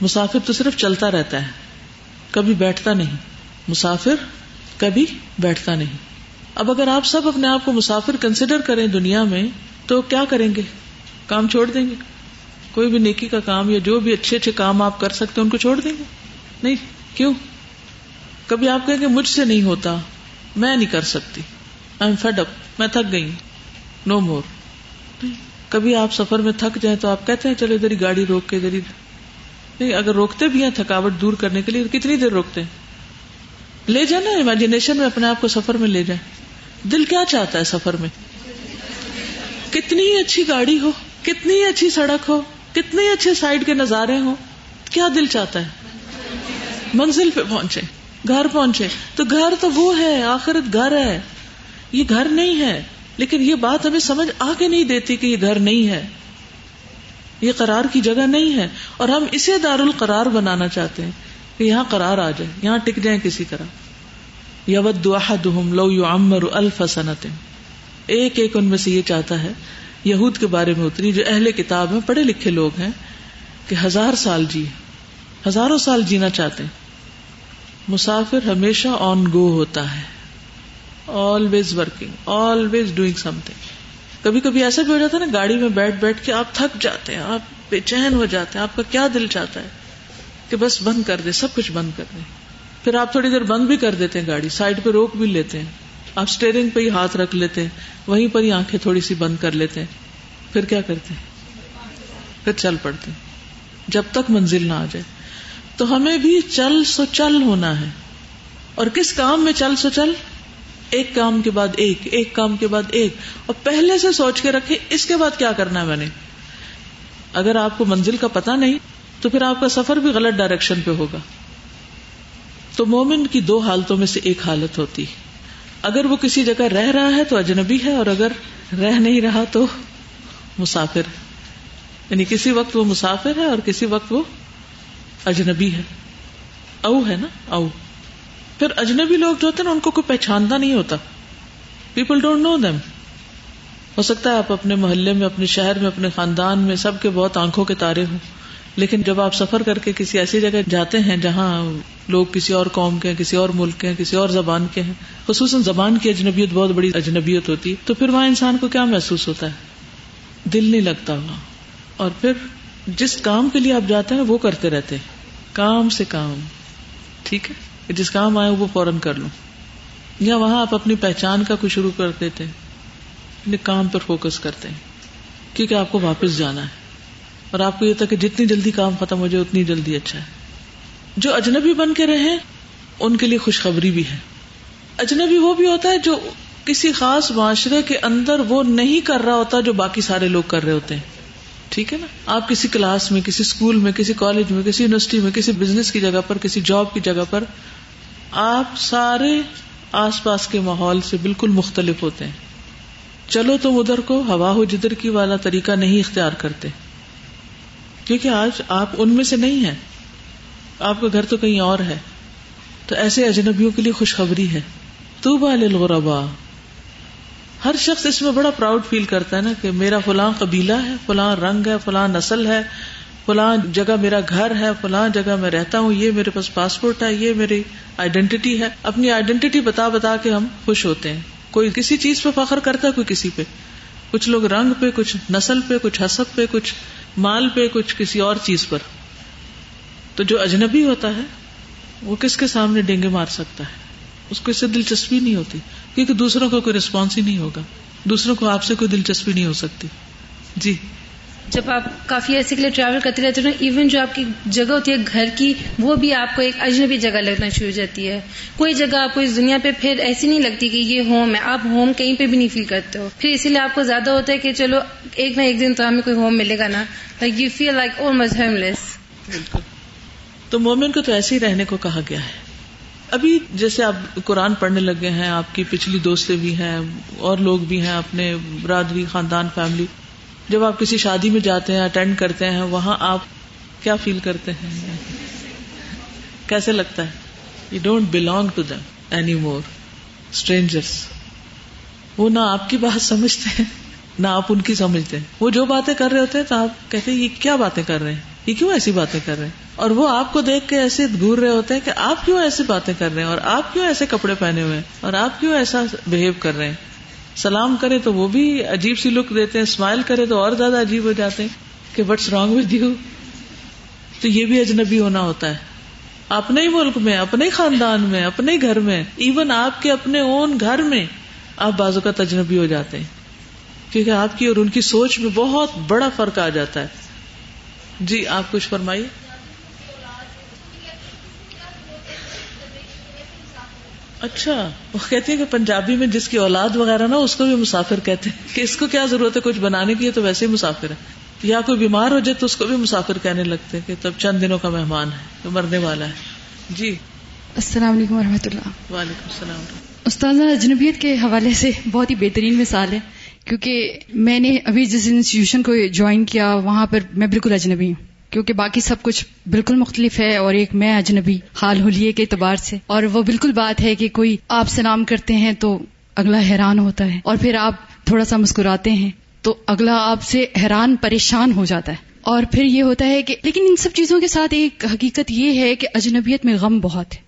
Speaker 1: مسافر تو صرف چلتا رہتا ہے، کبھی بیٹھتا نہیں۔ مسافر کبھی بیٹھتا نہیں۔ اب اگر آپ سب اپنے آپ کو مسافر کنسیڈر کریں دنیا میں، تو کیا کریں گے؟ کام چھوڑ دیں گے۔ کوئی بھی نیکی کا کام یا جو بھی اچھے اچھے کام آپ کر سکتے ان کو چھوڑ دیں گے۔ نہیں، کیوں؟ کبھی آپ کہیں گے، مجھ سے نہیں ہوتا، میں نہیں کر سکتی۔ ایم فیڈ اپ میں تھک گئی. نو مور کبھی آپ سفر میں تھک جائیں تو آپ کہتے ہیں چلو ادھر گاڑی روک کے ادھر نہیں، اگر روکتے بھی ہیں تھکاوٹ دور کرنے کے لیے کتنی دیر روکتے ہیں؟ لے جائیں نا امیجنیشن میں اپنے آپ کو سفر میں لے جائیں. دل کیا چاہتا ہے سفر میں؟ کتنی اچھی گاڑی ہو، کتنی اچھی سڑک ہو، کتنے اچھے سائڈ کے نظارے ہوں. کیا دل چاہتا ہے؟ منزل پہ پہنچے، گھر پہنچے. تو گھر تو وہ ہے، آخرت گھر ہے. یہ گھر نہیں ہے، لیکن یہ بات ہمیں سمجھ آگے نہیں دیتی کہ یہ گھر نہیں ہے۔ یہ قرار کی جگہ نہیں ہے۔ اور ہم اسے دار القرار بنانا چاہتے ہیں کہ یہاں قرار آ جائے، یہاں ٹک جائیں کسی طرح۔ یود لو یو امر الفسنت ایک ایک ان میں سے یہ چاہتا ہے، یہود کے بارے میں اتری، جو اہل کتاب ہیں، پڑھے لکھے لوگ ہیں، کہ ہزار سال جی ہزاروں سال جینا چاہتے ہیں۔ مسافر ہمیشہ آن گو ہوتا ہے۔ Always working always doing something کبھی کبھی ایسا بھی ہو جاتا ہے نا گاڑی میں بیٹھ بیٹھ کے آپ تھک جاتے ہیں، آپ بے چین ہو جاتے ہیں، آپ کا کیا دل چاہتا ہے کہ بس بند کر دے، سب کچھ بند کر دیں پھر آپ تھوڑی دیر بند بھی کر دیتے ہیں گاڑی، سائڈ پہ روک بھی لیتے ہیں۔ آپ اسٹیئرنگ پہ ہی ہاتھ رکھ لیتے ہیں، وہیں پر ہی آنکھیں تھوڑی سی بند کر لیتے ہیں۔ پھر کیا کرتے ہیں؟ پھر چل پڑتے ہیں۔ جب تک منزل نہ آ جائے۔ تو ہمیں بھی چل سو چل ہونا ہے۔ اور کس کام میں چل سو چل؟ ایک کام کے بعد ایک ایک کام کے بعد ایک۔ اور پہلے سے سوچ کے رکھے اس کے بعد کیا کرنا ہے میں نے؟ اگر آپ کو منزل کا پتا نہیں، تو پھر آپ کا سفر بھی غلط ڈائریکشن پہ ہوگا۔ تو مومن کی دو حالتوں میں سے ایک حالت ہوتی۔ اگر وہ کسی جگہ رہ رہا ہے تو اجنبی ہے، اور اگر رہ نہیں رہا تو مسافر۔ یعنی کسی وقت وہ مسافر ہے اور کسی وقت وہ اجنبی ہے۔ او ہے نا؟ او۔ پھر اجنبی لوگ جو ہوتے ہیں نا، ان کو کوئی پہچانتا نہیں ہوتا۔ پیپل ڈونٹ نو دم ہو سکتا ہے آپ اپنے محلے میں، اپنے شہر میں، اپنے خاندان میں سب کے بہت آنکھوں کے تارے ہوں۔ لیکن جب آپ سفر کر کے کسی ایسی جگہ جاتے ہیں جہاں لوگ کسی اور قوم کے ہیں، کسی اور ملک کے ہیں، کسی اور زبان کے ہیں، خصوصاً زبان کی اجنبیت، بہت بڑی اجنبیت ہوتی ہے تو پھر وہاں انسان کو کیا محسوس ہوتا ہے؟ دل نہیں لگتا وہاں اور پھر جس کام کے لیے آپ جاتے ہیں، وہ کرتے رہتے کام سے کام۔ ٹھیک ہے؟ جس کام آئے وہ فوراً کر لوں۔ یا وہاں آپ اپنی پہچان کا کچھ شروع کر دیتے ہیں۔ کام پر فوکس کرتے ہیں۔ کیونکہ آپ کو واپس جانا ہے۔ اور آپ کو یہ تھا کہ جتنی جلدی کام ختم ہو جائے، اتنی جلدی اچھا ہے۔ جو اجنبی بن کے رہے، ان کے لیے خوشخبری بھی ہے۔ اجنبی وہ بھی ہوتا ہے جو کسی خاص معاشرے کے اندر وہ نہیں کر رہا ہوتا جو باقی سارے لوگ کر رہے ہوتے ہیں۔ ٹھیک ہے نا؟ آپ کسی کلاس میں، کسی اسکول میں، کسی کالج میں، کسی یونیورسٹی میں، کسی بزنس کی جگہ پر، کسی جاب کی جگہ پر آپ سارے آس پاس کے ماحول سے بالکل مختلف ہوتے ہیں۔ چلو تم ادھر کو ہوا ہو جدھر کی والا طریقہ نہیں اختیار کرتے۔ کیونکہ آج آپ ان میں سے نہیں ہیں۔ آپ کا گھر تو کہیں اور ہے۔ تو ایسے اجنبیوں کے لیے خوشخبری ہے۔ تو بالغربا ہر شخص اس میں بڑا پراؤڈ فیل کرتا ہے نا کہ میرا فلاں قبیلہ ہے، فلاں رنگ ہے، فلاں نسل ہے، فلاں جگہ میرا گھر ہے، فلاں جگہ میں رہتا ہوں، یہ میرے پاس پاسپورٹ ہے، یہ میری آئیڈینٹی ہے۔ اپنی آئیڈینٹی بتا بتا کے ہم خوش ہوتے ہیں۔ کوئی کسی چیز پہ فخر کرتا ہے، کوئی کسی پہ۔ کچھ لوگ رنگ پہ، کچھ نسل پہ، کچھ حسب پہ، کچھ مال پہ، کچھ کسی اور چیز پر۔ تو جو اجنبی ہوتا ہے، وہ کس کے سامنے ڈینگے مار سکتا ہے؟ اس کو اس سے دلچسپی نہیں ہوتی۔ کیونکہ دوسروں کو کوئی ریسپانس ہی نہیں ہوگا۔ دوسروں کو آپ سے کوئی دلچسپی نہیں ہو سکتی۔ جی۔
Speaker 4: جب آپ کافی عرصے کے لیے ٹریول کرتے رہتے ہو ایون جو آپ کی جگہ ہوتی ہے گھر کی وہ بھی آپ کو ایک اجنبی جگہ لگنا شروع ہو جاتی ہے۔ کوئی جگہ آپ کو اس دنیا پہ پھر ایسی نہیں لگتی کہ یہ ہوم ہے۔ آپ ہوم کہیں پہ بھی نہیں فیل کرتے ہو۔ پھر اسی لیے آپ کو زیادہ ہوتا ہے کہ چلو ایک نہ ایک دن تو ہمیں کوئی ہوم ملے گا نا۔ Like you feel like oh miss homeless
Speaker 1: بالکل۔ تو مومن کو تو ایسے ہی رہنے کو کہا گیا ہے۔ ابھی جیسے آپ قرآن پڑھنے لگے ہیں، آپ کی پچھلی دوستیں بھی ہیں، اور لوگ بھی ہیں اپنے برادری، خاندان فیملی جب آپ کسی شادی میں جاتے ہیں اٹینڈ کرتے ہیں، وہاں آپ کیا فیل کرتے ہیں؟ کیسے لگتا ہے؟ You don't belong to them anymore strangers وہ نہ آپ کی بات سمجھتے ہیں، نہ آپ ان کی سمجھتے ہیں۔ وہ جو باتیں کر رہے ہوتے ہیں تو آپ کہتے ہیں، یہ کیا باتیں کر رہے ہیں؟ یہ کیوں ایسی باتیں کر رہے ہیں؟ اور وہ آپ کو دیکھ کے ایسے گور رہے ہوتے ہیں کہ آپ کیوں ایسی باتیں کر رہے ہیں؟ اور آپ کیوں ایسے کپڑے پہنے ہوئے ہیں؟ اور آپ کیوں ایسا بہیو کر رہے ہیں؟ سلام کرے تو وہ بھی عجیب سی لک دیتے ہیں اسمائل کرے تو اور زیادہ عجیب ہو جاتے ہیں کہ وٹس رانگ ود یو تو یہ بھی اجنبی ہونا ہوتا ہے۔ اپنے ہی ملک میں، اپنے ہی خاندان میں، اپنے ہی گھر میں ایون آپ کے اپنے اون گھر میں آپ بازو کا تجنبی ہو جاتے ہیں۔ کیونکہ آپ کی اور ان کی سوچ میں بہت بڑا فرق آ جاتا ہے۔ جی آپ کچھ فرمائیے۔ اچھا وہ کہتی ہے کہ پنجابی میں جس کی اولاد وغیرہ نا اس کو بھی مسافر کہتے ہیں۔ کہ اس کو کیا ضرورت ہے؟ کچھ بنانے کی تو ویسے ہی مسافر ہے۔ یا کوئی بیمار ہو جائے تو اس کو بھی مسافر کہنے لگتے کہ تب چند دنوں کا مہمان ہے تو مرنے والا ہے۔ جی۔
Speaker 6: السلام علیکم و رحمۃ اللہ۔
Speaker 1: وعلیکم السلام۔
Speaker 6: استاذ اجنبیت کے حوالے سے بہت ہی بہترین مثال ہے۔ کیونکہ میں نے ابھی جس انسٹیٹیوشن کو جوائن کیا، وہاں پر میں بالکل اجنبی ہوں۔ کیونکہ باقی سب کچھ بالکل مختلف ہے اور ایک میں اجنبی حال حلیے کے اعتبار سے۔ اور وہ بالکل بات ہے کہ کوئی آپ سلام کرتے ہیں تو اگلا حیران ہوتا ہے۔ اور پھر آپ تھوڑا سا مسکراتے ہیں تو اگلا آپ سے حیران پریشان ہو جاتا ہے۔ اور پھر یہ ہوتا ہے کہ لیکن ان سب چیزوں کے ساتھ ایک حقیقت یہ ہے کہ اجنبیت میں غم بہت ہے۔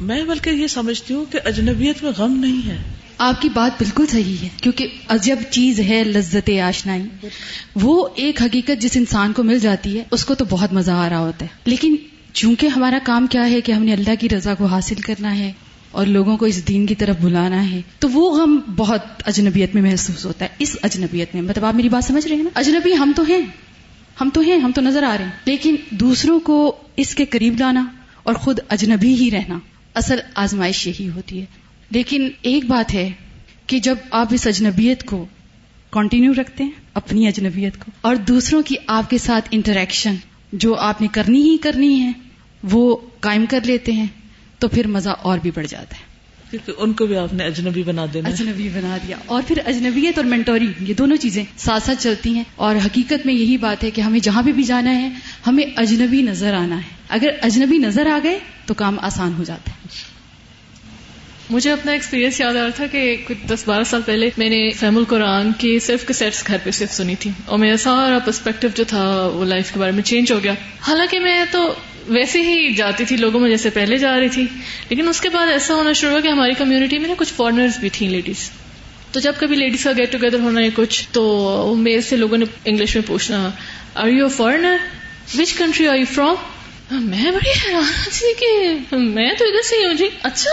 Speaker 1: میں بلکہ یہ سمجھتی ہوں کہ اجنبیت میں غم نہیں ہے۔
Speaker 6: آپ کی بات بالکل صحیح ہے، کیونکہ عجب چیز ہے لذت آشنائی۔ وہ ایک حقیقت جس انسان کو مل جاتی ہے، اس کو تو بہت مزہ آ رہا ہوتا ہے۔ لیکن چونکہ ہمارا کام کیا ہے کہ ہم نے اللہ کی رضا کو حاصل کرنا ہے اور لوگوں کو اس دین کی طرف بلانا ہے، تو وہ غم بہت اجنبیت میں محسوس ہوتا ہے۔ اس اجنبیت میں مطلب آپ میری بات سمجھ رہے ہیں نا؟ اجنبی ہم تو ہیں، ہم تو ہیں، ہم تو نظر آ رہے ہیں۔ لیکن دوسروں کو اس کے قریب لانا اور خود اجنبی ہی رہنا اصل آزمائش یہی ہوتی ہے۔ لیکن ایک بات ہے کہ جب آپ اس اجنبیت کو کنٹینیو رکھتے ہیں اپنی اجنبیت کو اور دوسروں کی آپ کے ساتھ انٹریکشن جو آپ نے کرنی ہی کرنی ہے وہ قائم کر لیتے ہیں تو پھر مزہ اور بھی بڑھ جاتا ہے۔
Speaker 1: کیونکہ ان کو بھی آپ نے اجنبی بنا دینا
Speaker 6: اجنبی بنا دیا۔ اور پھر اجنبیت اور مینٹوری یہ دونوں چیزیں ساتھ ساتھ چلتی ہیں۔ اور حقیقت میں یہی بات ہے کہ ہمیں جہاں بھی بھی جانا ہے ہمیں اجنبی نظر آنا ہے۔ اگر اجنبی نظر آ گئے تو کام آسان ہو جاتا ہے۔
Speaker 7: مجھے اپنا ایکسپیرینس یاد آ رہا تھا کہ کچھ دس بارہ سال پہلے میں نے فیم القرآن کی صرف کسیٹس گھر پہ صرف سنی تھی اور میرا سارا پرسپیکٹو جو تھا وہ لائف کے بارے میں چینج ہو گیا۔ حالانکہ میں تو ویسے ہی جاتی تھی لوگوں میں جیسے پہلے جا رہی تھی، لیکن اس کے بعد ایسا ہونا شروع ہوا کہ ہماری کمیونٹی میں نا کچھ فارنرز بھی تھیں لیڈیز تو جب کبھی لیڈیز کا گیٹ ٹوگیدر ہونا ہے کچھ، تو میرے سے لوگوں نے انگلش میں پوچھنا are you foreigner which country are you from میں بڑی حیران تھی کہ میں تو ادھر سے ہی ہوں جی۔ اچھا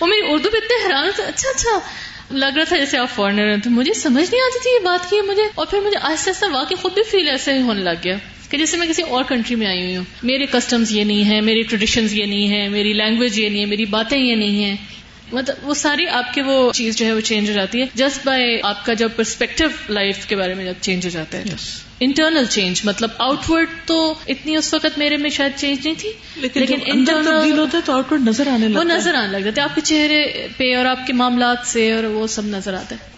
Speaker 7: وہ میری اردو پہ اتنے حیران تھے اچھا اچھا۔ لگ رہا تھا جیسے آپ فارنر ہیں، تو مجھے سمجھ نہیں آتی تھی یہ بات کی مجھے۔ اور پھر مجھے آہستہ آہستہ واقعی خود بھی فیل ایسے ہونے لگ گیا کہ جیسے میں کسی اور کنٹری میں آئی ہوئی ہوں۔ میرے کسٹمز یہ نہیں ہے میری ٹریڈیشنز یہ نہیں ہے میری لینگویج یہ نہیں ہے، میری باتیں یہ نہیں ہے مطلب وہ ساری آپ کے وہ چیز جو ہے وہ چینج ہو جاتی ہے جسٹ بائی آپ کا جب پرسپیکٹو لائف کے بارے میں جب چینج ہو جاتا ہے انٹرنل چینج مطلب آؤٹ ورڈ تو اتنی اس وقت میرے میں شاید چینج نہیں تھی
Speaker 1: لیکن انٹرنل ہوتا ہے تو آؤٹ ورڈ نظر آنے
Speaker 7: وہ نظر آنے لگ جاتے آپ کے چہرے پہ اور آپ کے معاملات سے اور وہ سب نظر آتا ہے۔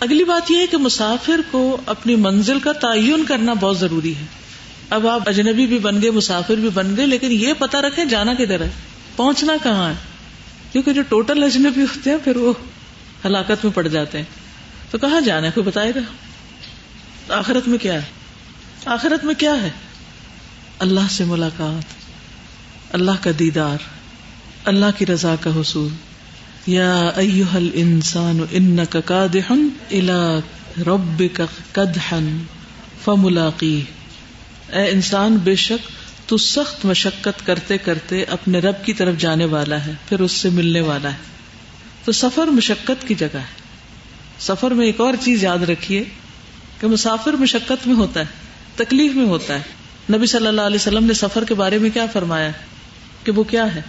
Speaker 1: اگلی بات یہ ہے کہ مسافر کو اپنی منزل کا تعین کرنا بہت ضروری ہے۔ اب آپ اجنبی بھی بن گئے مسافر بھی بن گئے لیکن یہ پتا رکھے جانا کدھر ہے پہنچنا کہاں ہے۔ کیونکہ جو ٹوٹل اجنبی ہوتے ہیں پھر وہ ہلاکت میں پڑ جاتے ہیں۔ تو کہاں جانا ہے؟ کوئی بتائے گا؟ آخرت میں کیا ہے؟ آخرت میں کیا ہے؟ اللہ سے ملاقات، اللہ کا دیدار، اللہ کی رضا کا حصول۔ یا ایوہ الانسان انکا قادحن الى ربک قدحن فملاقی اے انسان، بے شک تو سخت مشقت کرتے کرتے اپنے رب کی طرف جانے والا ہے، پھر اس سے ملنے والا ہے۔ تو سفر مشقت کی جگہ ہے۔ سفر میں ایک اور چیز یاد رکھیے کہ مسافر مشقت میں ہوتا ہے، تکلیف میں ہوتا ہے۔ نبی صلی اللہ علیہ وسلم نے سفر کے بارے میں کیا فرمایا؟ کہ وہ کیا ہے؟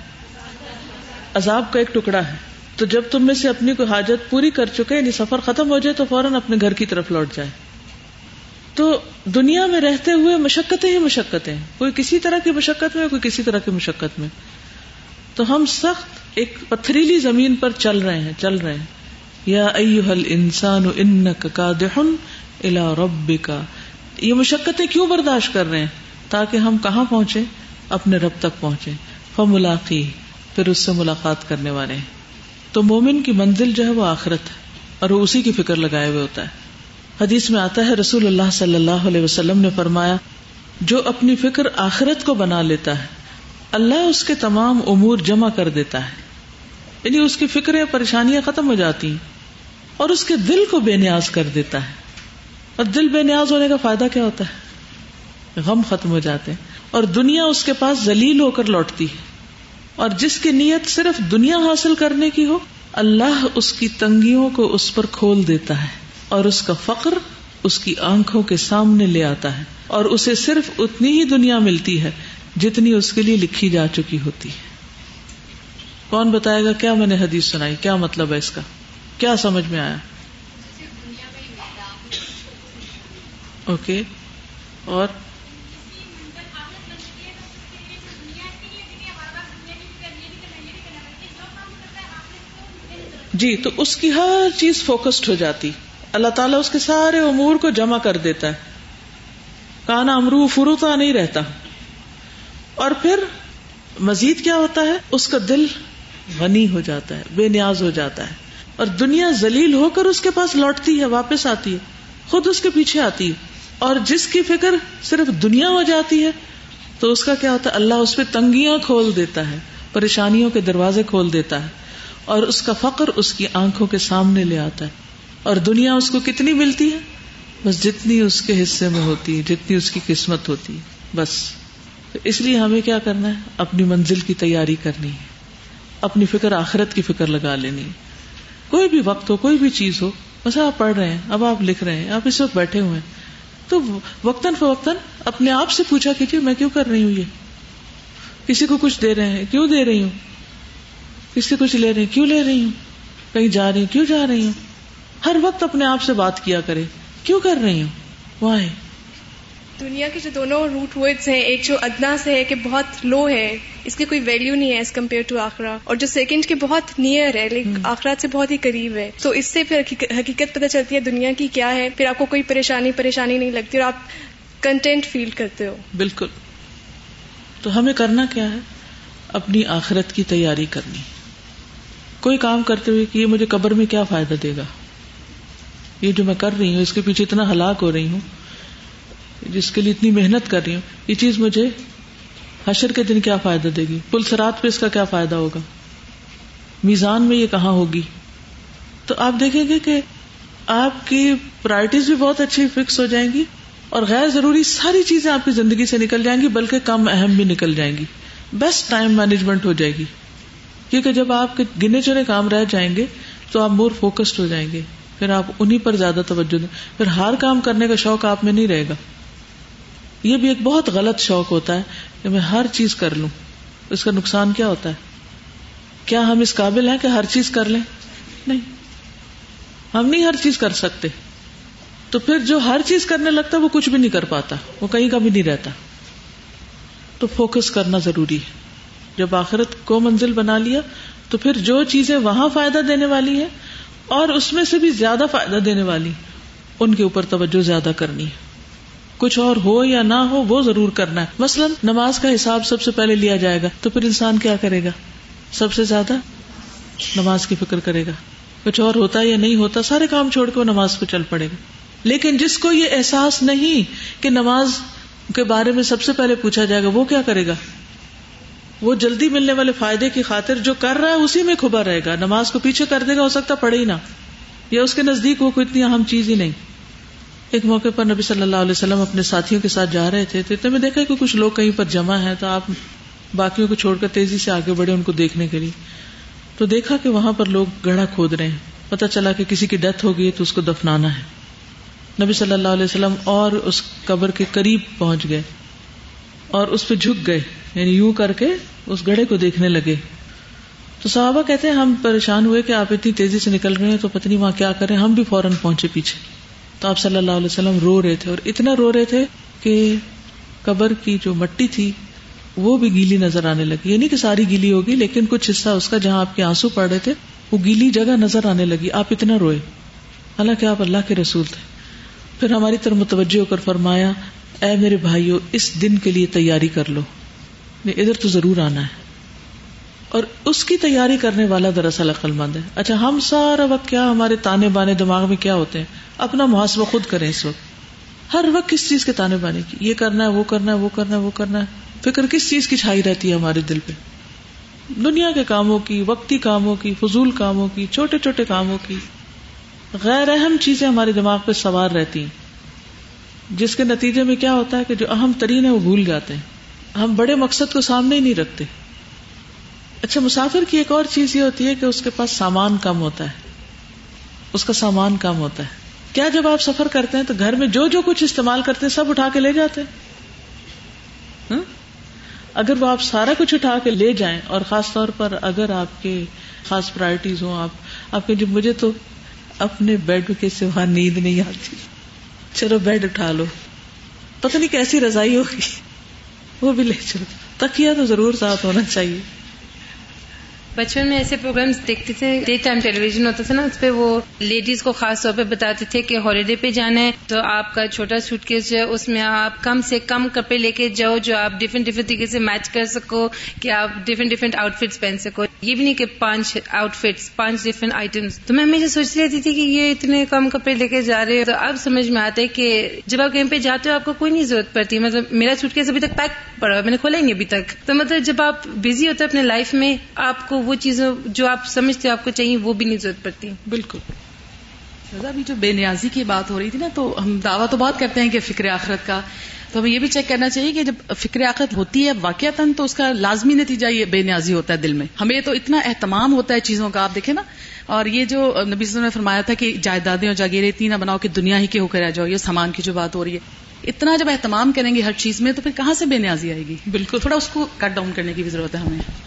Speaker 1: عذاب کا ایک ٹکڑا ہے۔ تو جب تم میں سے اپنی کوئی حاجت پوری کر چکے یعنی سفر ختم ہو جائے تو فوراً اپنے گھر کی طرف لوٹ جائے۔ تو دنیا میں رہتے ہوئے مشقتیں ہی مشقتیں کوئی کسی طرح کی مشقت میں، کوئی کسی طرح کی مشقت میں۔ تو ہم سخت ایک پتھریلی زمین پر چل رہے ہیں، چل رہے ہیں۔ یا ایوہل انسان الا ربکا یہ مشقتیں کیوں برداشت کر رہے ہیں؟ تاکہ ہم کہاں پہنچے اپنے رب تک پہنچے فملاقی، پھر اس سے ملاقات کرنے والے ہیں۔ تو مومن کی منزل جو ہے وہ آخرت ہے، اور وہ اسی کی فکر لگائے ہوئے ہوتا ہے۔ حدیث میں آتا ہے، رسول اللہ صلی اللہ علیہ وسلم نے فرمایا، جو اپنی فکر آخرت کو بنا لیتا ہے، اللہ اس کے تمام امور جمع کر دیتا ہے۔ یعنی اس کی فکریں، پریشانیاں ختم ہو جاتی ہیں اور اس کے دل کو بے نیاز کر دیتا ہے۔ اور دل بے نیاز ہونے کا فائدہ کیا ہوتا ہے؟ غم ختم ہو جاتے ہیں۔ اور دنیا اس کے پاس ذلیل ہو کر لوٹتی ہے۔ اور جس کی نیت صرف دنیا حاصل کرنے کی ہو، اللہ اس کی تنگیوں کو اس پر کھول دیتا ہے۔ اور اس کا فخر اس کی آنکھوں کے سامنے لے آتا ہے اور اسے صرف اتنی ہی دنیا ملتی ہے جتنی اس کے لیے لکھی جا چکی ہوتی ہے۔ کون بتائے گا کیا میں نے حدیث سنائی؟ کیا مطلب ہے اس کا؟ کیا سمجھ میں آیا؟ اوکے۔ اور؟ جی تو اس کی ہر چیز فوکسڈ ہو جاتی۔ اللہ تعالیٰ اس کے سارے امور کو جمع کر دیتا ہے۔ کانا امرو فروتا نہیں رہتا۔ اور پھر مزید کیا ہوتا ہے؟ اس کا دل غنی ہو جاتا ہے، بے نیاز ہو جاتا ہے۔ اور دنیا ذلیل ہو کر اس کے پاس لوٹتی ہے، واپس آتی ہے، خود اس کے پیچھے آتی ہے۔ اور جس کی فکر صرف دنیا ہو جاتی ہے، تو اس کا کیا ہوتا ہے؟ اللہ اس پہ تنگیاں کھول دیتا ہے، پریشانیوں کے دروازے کھول دیتا ہے۔ اور اس کا فقر اس کی آنکھوں کے سامنے لے آتا ہے۔ اور دنیا اس کو کتنی ملتی ہے؟ بس جتنی اس کے حصے میں ہوتی ہے، جتنی اس کی قسمت ہوتی ہے، بس۔ اس لیے ہمیں کیا کرنا ہے؟ اپنی منزل کی تیاری کرنی ہے، اپنی فکر آخرت کی فکر لگا لینی ہے۔ کوئی بھی وقت ہو، کوئی بھی چیز ہو، بس آپ پڑھ رہے ہیں، اب آپ لکھ رہے ہیں، آپ اس وقت بیٹھے ہوئے ہیں۔ تو وقتاً فوقتاً اپنے آپ سے پوچھا کیجیے میں کیوں کر رہی ہوں یہ؟ کسی کو کچھ دے رہے ہیں، کیوں دے رہی ہوں؟ کسی سے کچھ لے رہے ہیں، کیوں لے رہی ہوں؟ کہیں جا رہی ہوں، کیوں جا رہی ہوں؟ ہر وقت اپنے آپ سے بات کیا کرے۔ کیوں کر رہی ہوں؟ وائی
Speaker 8: دنیا کے جو دونوں روٹ ورڈز ہیں ایک جو ادنا سے ہے کہ بہت لو ہے اس کی کوئی ویلیو نہیں ہے ایز کمپیئر ٹو آخرا اور جو سیکنڈ کے بہت نیئر ہے لیکن آخرات سے بہت ہی قریب ہے۔ تو اس سے پھر حقیقت پتہ چلتی ہے دنیا کی کیا ہے۔ پھر آپ کو کوئی پریشانی پریشانی نہیں لگتی اور آپ کنٹینٹ فیل کرتے ہو۔
Speaker 1: بالکل۔ تو ہمیں کرنا کیا ہے؟ اپنی آخرت کی تیاری کرنی۔ کوئی کام کرتے ہوئے کہ یہ مجھے قبر میں کیا فائدہ دے گا؟ یہ جو میں کر رہی ہوں، اس کے پیچھے اتنا ہلاک ہو رہی ہوں، جس کے لیے اتنی محنت کر رہی ہوں، یہ چیز مجھے حشر کے دن کیا فائدہ دے گی؟ پل سرات پہ اس کا کیا فائدہ ہوگا؟ میزان میں یہ کہاں ہوگی؟ تو آپ دیکھیں گے کہ آپ کی پرائرٹیز بھی بہت اچھی فکس ہو جائیں گی اور غیر ضروری ساری چیزیں آپ کی زندگی سے نکل جائیں گی، بلکہ کم اہم بھی نکل جائیں گی۔ بیسٹ ٹائم مینجمنٹ ہو جائے گی۔ کیونکہ جب آپ کے گنے چنے کام رہ جائیں گے، تو آپ مور فوکسڈ ہو جائیں گے۔ پھر آپ انہیں پر زیادہ توجہ دیں۔ پھر ہر کام کرنے کا شوق آپ میں نہیں رہے گا۔ یہ بھی ایک بہت غلط شوق ہوتا ہے کہ میں ہر چیز کر لوں۔ اس کا نقصان کیا ہوتا ہے؟ کیا ہم اس قابل ہیں کہ ہر چیز کر لیں؟ نہیں۔ ہم نہیں ہر چیز کر سکتے۔ تو پھر جو ہر چیز کرنے لگتا ہے وہ کچھ بھی نہیں کر پاتا۔ وہ کہیں کا بھی نہیں رہتا۔ تو فوکس کرنا ضروری ہے۔ جب آخرت کو منزل بنا لیا تو پھر جو چیزیں وہاں فائدہ دینے والی ہے اور اس میں سے بھی زیادہ فائدہ دینے والی، ان کے اوپر توجہ زیادہ کرنی ہے۔ کچھ اور ہو یا نہ ہو، وہ ضرور کرنا ہے۔ مثلاً، نماز کا حساب سب سے پہلے لیا جائے گا، تو پھر انسان کیا کرے گا؟ سب سے زیادہ نماز کی فکر کرے گا۔ کچھ اور ہوتا یا نہیں ہوتا، سارے کام چھوڑ کے وہ نماز پہ چل پڑے گا۔ لیکن جس کو یہ احساس نہیں کہ نماز کے بارے میں سب سے پہلے پوچھا جائے گا، وہ کیا کرے گا؟ وہ جلدی ملنے والے فائدے کی خاطر جو کر رہا ہے اسی میں کھبا رہے گا۔ نماز کو پیچھے کر دے گا، ہو سکتا پڑے ہی نہ۔ یا اس کے نزدیک وہ کوئی اتنی اہم چیز ہی نہیں۔ ایک موقع پر نبی صلی اللہ علیہ وسلم اپنے ساتھیوں کے ساتھ جا رہے تھے تو اتنے میں دیکھا کہ کچھ لوگ کہیں پر جمع ہیں تو آپ باقیوں کو چھوڑ کر تیزی سے آگے بڑھے ان کو دیکھنے کے لیے۔ تو دیکھا کہ وہاں پر لوگ گڑھا کھود رہے ہیں۔ پتا چلا کہ کسی کی ڈیتھ ہو گئی تو اس کو دفنانا ہے۔ نبی صلی اللہ علیہ وسلم اور اس قبر کے قریب پہنچ گئے۔ اور اس پہ جھک گئے یعنی یوں کر کے اس گڑھے کو دیکھنے لگے۔ تو صحابہ کہتے ہیں، ہم پریشان ہوئے کہ آپ اتنی تیزی سے نکل رہے ہیں تو پتنی وہاں کیا کریں؟ ہم بھی فوراً پہنچے پیچھے۔ تو آپ صلی اللہ علیہ وسلم رو رہے تھے اور اتنا رو رہے تھے کہ قبر کی جو مٹی تھی، وہ بھی گیلی نظر آنے لگی۔ یعنی کہ ساری گیلی ہوگی، لیکن کچھ حصہ اس کا جہاں آپ کے آنسو پڑ رہے تھے، وہ گیلی جگہ نظر آنے لگی۔ آپ اتنا روئے۔ حالانکہ آپ اللہ کے رسول تھے۔ پھر ہماری طرف متوجہ ہو کر فرمایا اے میرے بھائیو، اس دن کے لیے تیاری کر لو۔ ادھر تو ضرور آنا ہے۔ اور اس کی تیاری کرنے والا دراصل عقل مند ہے۔ اچھا ہم سارا وقت کیا، ہمارے تانے بانے دماغ میں کیا ہوتے ہیں؟ اپنا محاسبہ خود کریں اس وقت۔ ہر وقت کس چیز کے تانے بانے کی؟ یہ کرنا ہے، وہ کرنا ہے، وہ کرنا ہے، وہ کرنا ہے۔ فکر کس چیز کی چھائی رہتی ہے ہمارے دل پہ؟ دنیا کے کاموں کی، وقتی کاموں کی، فضول کاموں کی، چھوٹے چھوٹے کاموں کی۔ غیر اہم چیزیں ہمارے دماغ پہ سوار رہتی ہیں۔ جس کے نتیجے میں کیا ہوتا ہے کہ جو اہم ترین ہے وہ بھول جاتے ہیں۔ ہم بڑے مقصد کو سامنے ہی نہیں رکھتے۔ اچھا مسافر کی ایک اور چیز یہ ہوتی ہے کہ اس کے پاس سامان کم ہوتا ہے۔ اس کا سامان کم ہوتا ہے۔ کیا جب آپ سفر کرتے ہیں تو گھر میں جو جو کچھ استعمال کرتے ہیں سب اٹھا کے لے جاتے ہیں؟ اگر وہ آپ سارا کچھ اٹھا کے لے جائیں اور خاص طور پر اگر آپ کے خاص پرائرٹیز ہوں آپ آپ کے جو مجھے تو اپنے بیڈ کے سوا نیند نہیں آتی۔ چلو بیڈ اٹھا لو۔ پتہ نہیں کیسی رضائی ہوگی۔ وہ بھی لے چلو۔ تکیا تو ضرور ساتھ ہونا چاہیے۔
Speaker 4: بچپن میں ایسے پروگرامس دیکھتے تھے ڈے ٹائم ٹیلی ویژن ہوتا تھا نا، اس پہ وہ لیڈیز کو خاص طور پہ بتاتے تھے کہ ہالیڈے پہ جانا ہے، تو آپ کا چھوٹا سوٹ کیس جو ہے، اس میں آپ کم سے کم کپڑے لے کے جاؤ جو آپ ڈفرینٹ ڈفرینٹ طریقے سے میچ کر سکو، کہ آپ ڈفرینٹ ڈفرینٹ آؤٹ فٹس پہن سکو۔ یہ بھی نہیں کہ پانچ آؤٹ فٹس پانچ ڈفرینٹ آئٹمس تو میں ہمیشہ سوچتی رہتی تھی کہ یہ اتنے کم کپڑے لے کے جا رہے تو اب سمجھ میں آتا ہے کہ جب آپ کہیں پہ جاتے ہو، آپ کو کوئی نہیں ضرورت پڑتی۔ مطلب میرا سوٹ کیس ابھی تک پیک پڑا میں نے کھولا ہی نہیں ابھی تک۔ تو مطلب جب آپ بزی ہوتے اپنے لائف میں، آپ کو وہ چیزوں جو آپ سمجھتے آپ کو چاہیے وہ بھی نہیں ضرورت پڑتی۔
Speaker 1: بالکل۔
Speaker 3: ابھی جو بے نیازی کی بات ہو رہی تھی نا تو ہم دعویٰ تو بات کرتے ہیں کہ فکر آخرت کا۔ تو ہمیں یہ بھی چیک کرنا چاہیے کہ جب فکر آخرت ہوتی ہے واقعات تو اس کا لازمی نتیجہ یہ بے نیازی ہوتا ہے دل میں۔ ہمیں تو اتنا اہتمام ہوتا ہے چیزوں کا آپ دیکھیں نا۔ اور یہ جو نبی صلی نے فرمایا تھا کہ جائیدادیں اور جاگیریں اتنی نہ بناؤ کہ دنیا ہی کے ہو کر آ جاؤ یہ سامان کی جو بات ہو رہی ہے۔ اتنا جب اہتمام کریں گے ہر چیز میں تو پھر کہاں سے بے نیازی آئے گی؟ بالکل۔ تھوڑا اس کو کٹ ڈاؤن کرنے کی بھی ضرورت ہے ہمیں۔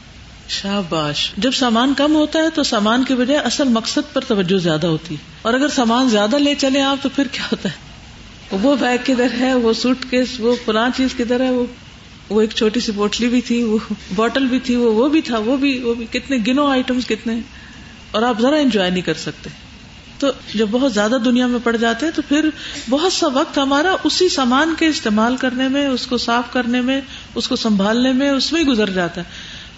Speaker 1: شاباش. جب سامان کم ہوتا ہے تو سامان کی بجائے اصل مقصد پر توجہ زیادہ ہوتی ہے۔ اور اگر سامان زیادہ لے چلے آپ تو پھر کیا ہوتا ہے؟ وہ بیگ کدھر ہے، وہ سوٹ کیس، وہ فلاں چیز کدھر ہے، وہ وہ ایک چھوٹی سی بوٹلی بھی تھی، وہ بوٹل بھی تھی، وہ وہ بھی تھا، وہ بھی وہ بھی۔ کتنے گنو آئٹمس کتنے اور آپ ذرا انجوائے نہیں کر سکتے۔ تو جب بہت زیادہ دنیا میں پڑ جاتے ہیں تو پھر بہت سا وقت ہمارا اسی سامان کے استعمال کرنے میں، اس کو صاف کرنے میں، اس کو سنبھالنے میں، اس میں گزر جاتا ہے۔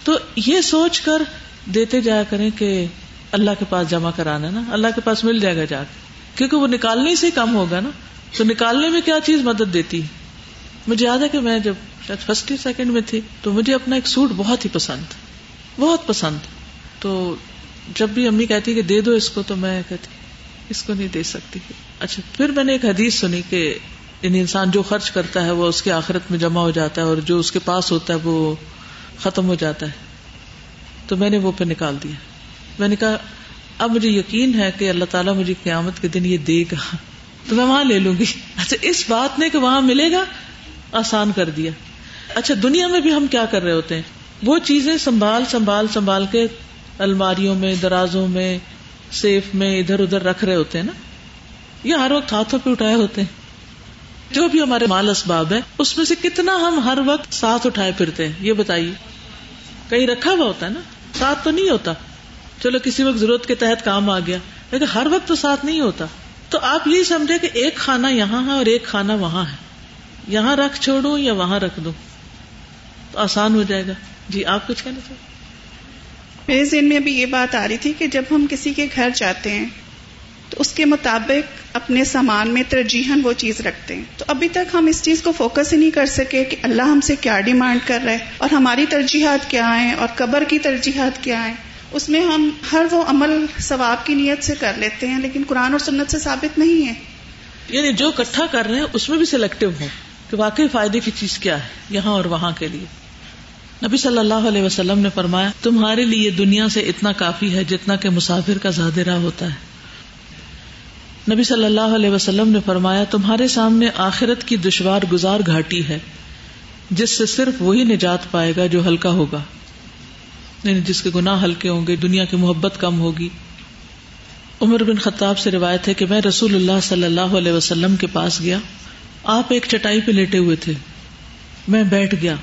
Speaker 1: تو یہ سوچ کر دیتے جایا کریں کہ اللہ کے پاس جمع کرانا نا، اللہ کے پاس مل جائے گا جا کے۔ کیونکہ وہ نکالنے سے کم ہوگا نا۔ تو نکالنے میں کیا چیز مدد دیتی؟ مجھے یاد ہے کہ میں جب فرسٹ یا سیکنڈ میں تھی، تو مجھے اپنا ایک سوٹ بہت ہی پسند، بہت پسند۔ تو جب بھی امی کہتی کہ دے دو اس کو، تو میں کہتی اس کو نہیں دے سکتی۔ اچھا پھر میں نے ایک حدیث سنی کہ یعنی انسان جو خرچ کرتا ہے وہ اس کی آخرت میں جمع ہو جاتا ہے اور جو اس کے پاس ہوتا ہے وہ ختم ہو جاتا ہے۔ تو میں نے وہ پہ نکال دیا۔ میں نے کہا، اب مجھے یقین ہے کہ اللہ تعالیٰ مجھے قیامت کے دن یہ دے گا۔ تو میں وہاں لے لوں گی۔ اچھا اس بات نے کہ وہاں ملے گا، آسان کر دیا۔ اچھا دنیا میں بھی ہم کیا کر رہے ہوتے ہیں؟ وہ چیزیں سنبھال سنبھال سنبھال کے الماریوں میں، درازوں میں، سیف میں، ادھر ادھر رکھ رہے ہوتے ہیں نا۔ یہ ہر وقت ہاتھوں پہ اٹھائے ہوتے ہیں۔ جو بھی ہمارے مال اسباب ہے اس میں سے کتنا ہم ہر وقت ساتھ اٹھائے پھرتے ہیں، یہ بتائیے۔ کہیں رکھا ہوا ہوتا ہے نا؟ ساتھ تو نہیں ہوتا۔ چلو کسی وقت ضرورت کے تحت کام آ گیا، لیکن ہر وقت تو ساتھ نہیں ہوتا۔ تو آپ یہ سمجھے کہ ایک کھانا یہاں ہے اور ایک کھانا وہاں ہے۔ یہاں رکھ چھوڑوں یا وہاں رکھ دوں تو آسان ہو جائے گا۔ جی آپ کچھ کہنا چاہتے
Speaker 9: میرے ذہن میں ابھی یہ بات آ رہی تھی کہ جب ہم کسی کے گھر جاتے ہیں تو اس کے مطابق اپنے سامان میں ترجیحاً وہ چیز رکھتے ہیں۔ تو ابھی تک ہم اس چیز کو فوکس ہی نہیں کر سکے کہ اللہ ہم سے کیا ڈیمانڈ کر رہا ہے اور ہماری ترجیحات کیا ہیں اور قبر کی ترجیحات کیا ہیں۔ اس میں ہم ہر وہ عمل ثواب کی نیت سے کر لیتے ہیں، لیکن قرآن اور سنت سے ثابت نہیں ہے۔
Speaker 1: یعنی جو کٹھا کر رہے ہیں، اس میں بھی سلیکٹو ہوں کہ واقعی فائدے کی چیز کیا ہے، یہاں اور وہاں کے لیے۔ نبی صلی اللہ علیہ وسلم نے فرمایا، تمہارے لیے دنیا سے اتنا کافی ہے جتنا کہ مسافر کا زیادہ ہوتا ہے۔ نبی صلی اللہ علیہ وسلم نے فرمایا، تمہارے سامنے آخرت کی دشوار گزار گھاٹی ہے، جس سے صرف وہی نجات پائے گا جو ہلکا ہوگا۔ یعنی جس کے گناہ ہلکے ہوں گے، دنیا کی محبت کم ہوگی۔ عمر بن خطاب سے روایت ہے کہ میں رسول اللہ صلی اللہ علیہ وسلم کے پاس گیا۔ آپ ایک چٹائی پہ لیٹے ہوئے تھے۔ میں بیٹھ گیا۔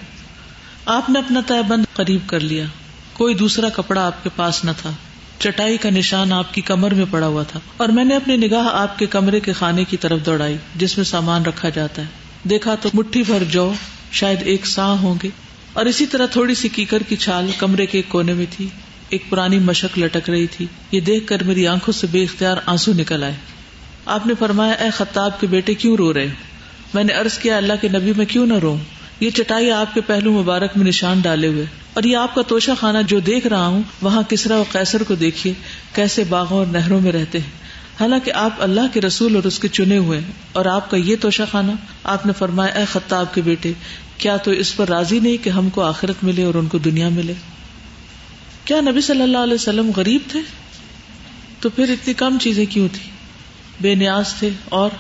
Speaker 1: آپ نے اپنا طے بند قریب کر لیا۔ کوئی دوسرا کپڑا آپ کے پاس نہ تھا۔ چٹائی کا نشان آپ کی کمر میں پڑا ہوا تھا اور میں نے اپنی نگاہ آپ کے کمرے کے خانے کی طرف دوڑائی جس میں سامان رکھا جاتا ہے۔ دیکھا تو مٹھی بھر جو شاید ایک سا ہوں گے۔ اور اسی طرح تھوڑی سی کیکر کی چھال کمرے کے ایک کونے میں تھی۔ ایک پرانی مشک لٹک رہی تھی۔ یہ دیکھ کر میری آنکھوں سے بے اختیار آنسو نکل آئے۔ آپ نے فرمایا، اے خطاب کے بیٹے، کیوں رو رہے میں نے ارض کیا، اللہ کے نبی، میں کیوں نہ رو یہ چٹائی آپ کے پہلو مبارک میں نشان ڈالے ہوئے۔ اور یہ آپ کا توشہ خانہ جو دیکھ رہا ہوں، وہاں کسرا و قیصر کو دیکھیے، کیسے باغوں اور نہروں میں رہتے ہیں۔ حالانکہ آپ اللہ کے رسول اور اس کے چنے ہوئے ہیں، اور آپ کا یہ توشہ خانہ، آپ نے فرمایا، اے خطاب کے بیٹے، کیا تو اس پر راضی نہیں کہ ہم کو آخرت ملے اور ان کو دنیا ملے؟ کیا نبی صلی اللہ علیہ وسلم غریب تھے؟ تو پھر اتنی کم چیزیں کیوں تھی بے نیاز تھے، اور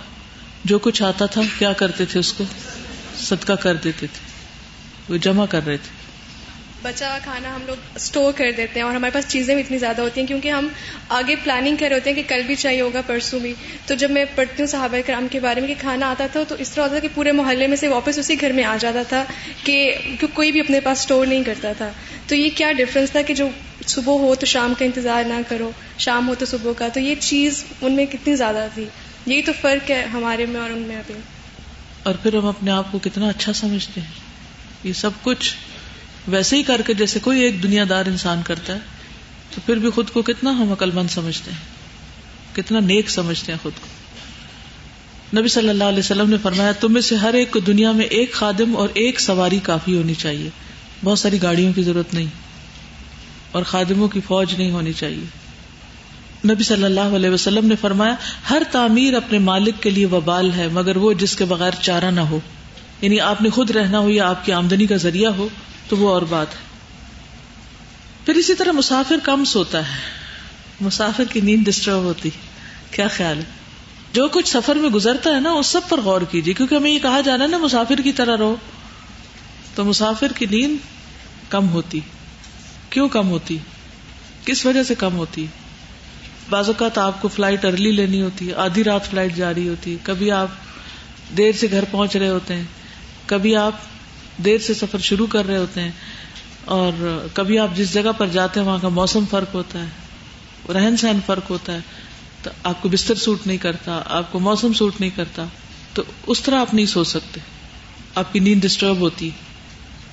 Speaker 1: جو کچھ آتا تھا، کیا کرتے تھے اس کو؟ صدقہ کر دیتے تھے، وہ جمع کر رہے تھے۔
Speaker 8: بچا کھانا ہم لوگ اسٹور کر دیتے ہیں اور ہمارے پاس چیزیں بھی اتنی زیادہ ہوتی ہیں کیونکہ ہم آگے پلاننگ کر رہے ہوتے ہیں کہ کل بھی چاہیے ہوگا پرسوں بھی۔ تو جب میں پڑھتی ہوں صحابہ کرام کے بارے میں کہ کھانا آتا تھا تو اس طرح ہوتا تھا کہ پورے محلے میں سے واپس اسی گھر میں آ جاتا تھا کہ کوئی بھی اپنے پاس اسٹور نہیں کرتا تھا۔ تو یہ کیا ڈفرینس تھا کہ جو صبح ہو تو شام کا انتظار نہ کرو، شام ہو تو صبح کا۔ تو یہ چیز ان میں کتنی زیادہ تھی۔ یہی تو فرق ہے ہمارے میں اور ان میں ابھی۔
Speaker 1: اور پھر ہم اپنے آپ کو کتنا اچھا سمجھتے ہیں۔ یہ سب کچھ ویسے ہی کر کے جیسے کوئی ایک دنیا دار انسان کرتا ہے، تو پھر بھی خود کو کتنا ہم عقل مند سمجھتے ہیں، کتنا نیک سمجھتے ہیں خود کو۔ نبی صلی اللہ علیہ وسلم نے فرمایا، تم میں سے ہر ایک کو دنیا میں ایک خادم اور ایک سواری کافی ہونی چاہیے۔ بہت ساری گاڑیوں کی ضرورت نہیں اور خادموں کی فوج نہیں ہونی چاہیے۔ نبی صلی اللہ علیہ وسلم نے فرمایا، ہر تعمیر اپنے مالک کے لیے وبال ہے، مگر وہ جس کے بغیر چارہ نہ ہو۔ یعنی آپ نے خود رہنا ہو یا آپ کی آمدنی کا ذریعہ ہو تو وہ اور بات ہے۔ پھر اسی طرح مسافر کم سوتا ہے۔ مسافر کی نیند ڈسٹرب ہوتی۔ کیا خیال ہے؟ جو کچھ سفر میں گزرتا ہے نا، اس سب پر غور کیجیے۔ کیونکہ ہمیں یہ کہا جانا نا، مسافر کی طرح رہو۔ تو مسافر کی نیند کم ہوتی۔ کیوں کم ہوتی؟ کس وجہ سے کم ہوتی؟ بعض اوقات آپ کو فلائٹ ارلی لینی ہوتی ہے آدھی رات فلائٹ جاری ہوتی۔ ہے کبھی آپ دیر سے گھر پہنچ رہے ہوتے ہیں۔ کبھی آپ دیر سے سفر شروع کر رہے ہوتے ہیں اور کبھی آپ جس جگہ پر جاتے ہیں وہاں کا موسم فرق ہوتا ہے، رہن سہن فرق ہوتا ہے، تو آپ کو بستر سوٹ نہیں کرتا، آپ کو موسم سوٹ نہیں کرتا، تو اس طرح آپ نہیں سو سکتے، آپ کی نیند ڈسٹرب ہوتی۔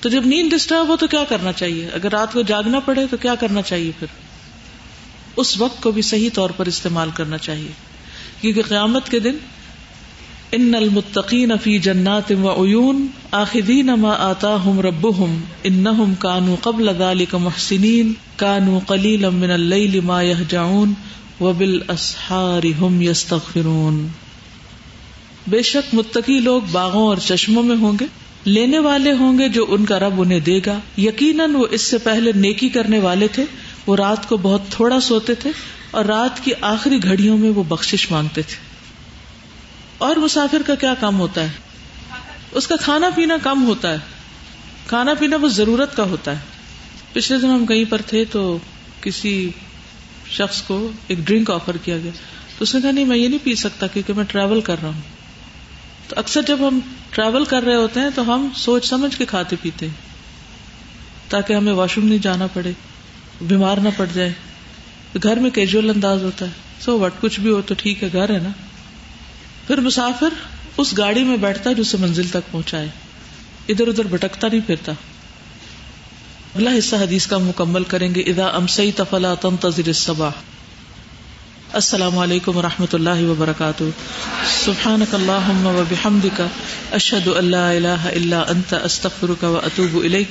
Speaker 1: تو جب نیند ڈسٹرب ہو تو کیا کرنا چاہیے؟ اگر رات کو جاگنا پڑے تو کیا کرنا چاہیے پھر؟ اس وقت کو بھی صحیح طور پر استعمال کرنا چاہیے، کیونکہ قیامت کے دن ان المتقین فی جنات و عیون آخذین ما آتاہم ربهم انہم کانوا قبل ذلك محسنین کانوا قلیلا من اللیل ما یہجعون وبالاسحار هم یستغفرون۔ بے شک متقی لوگ باغوں اور چشموں میں ہوں گے، لینے والے ہوں گے جو ان کا رب انہیں دے گا۔ یقیناً وہ اس سے پہلے نیکی کرنے والے تھے، وہ رات کو بہت تھوڑا سوتے تھے اور رات کی آخری گھڑیوں میں وہ بخشش مانگتے تھے۔ اور مسافر کا کیا کام ہوتا ہے؟ اس کا کھانا پینا کم ہوتا ہے۔ کھانا پینا وہ ضرورت کا ہوتا ہے۔ پچھلے دن ہم کہیں پر تھے تو کسی شخص کو ایک ڈرنک آفر کیا گیا۔ تو اس نے کہا، نہیں، میں یہ نہیں پی سکتا کیونکہ میں ٹریول کر رہا ہوں۔ تو اکثر جب ہم ٹریول کر رہے ہوتے ہیں تو ہم سوچ سمجھ کے کھاتے پیتے ہیں۔ تاکہ ہمیں واش روم نہیں جانا پڑے، بیمار نہ پڑ جائے۔ گھر میں کیجول انداز ہوتا ہے۔ سو وٹ کچھ بھی ہو تو ٹھیک ہے، گھر ہے نا۔ پھر مسافر اس گاڑی میں بیٹھتا ہے جو اسے منزل تک پہنچائے۔ ادھر ادھر بھٹکتا نہیں پھرتا۔ اگلا حصہ حدیث کا مکمل کریں گے۔ ادا امسئی تفلا تنتظر الصباح۔ السلام علیکم و رحمۃ اللہ وبرکاتہ۔ سبحانک اللہم و بحمدک اشہد اللہ الہ الا انت، استغفرک و اتوب الیک۔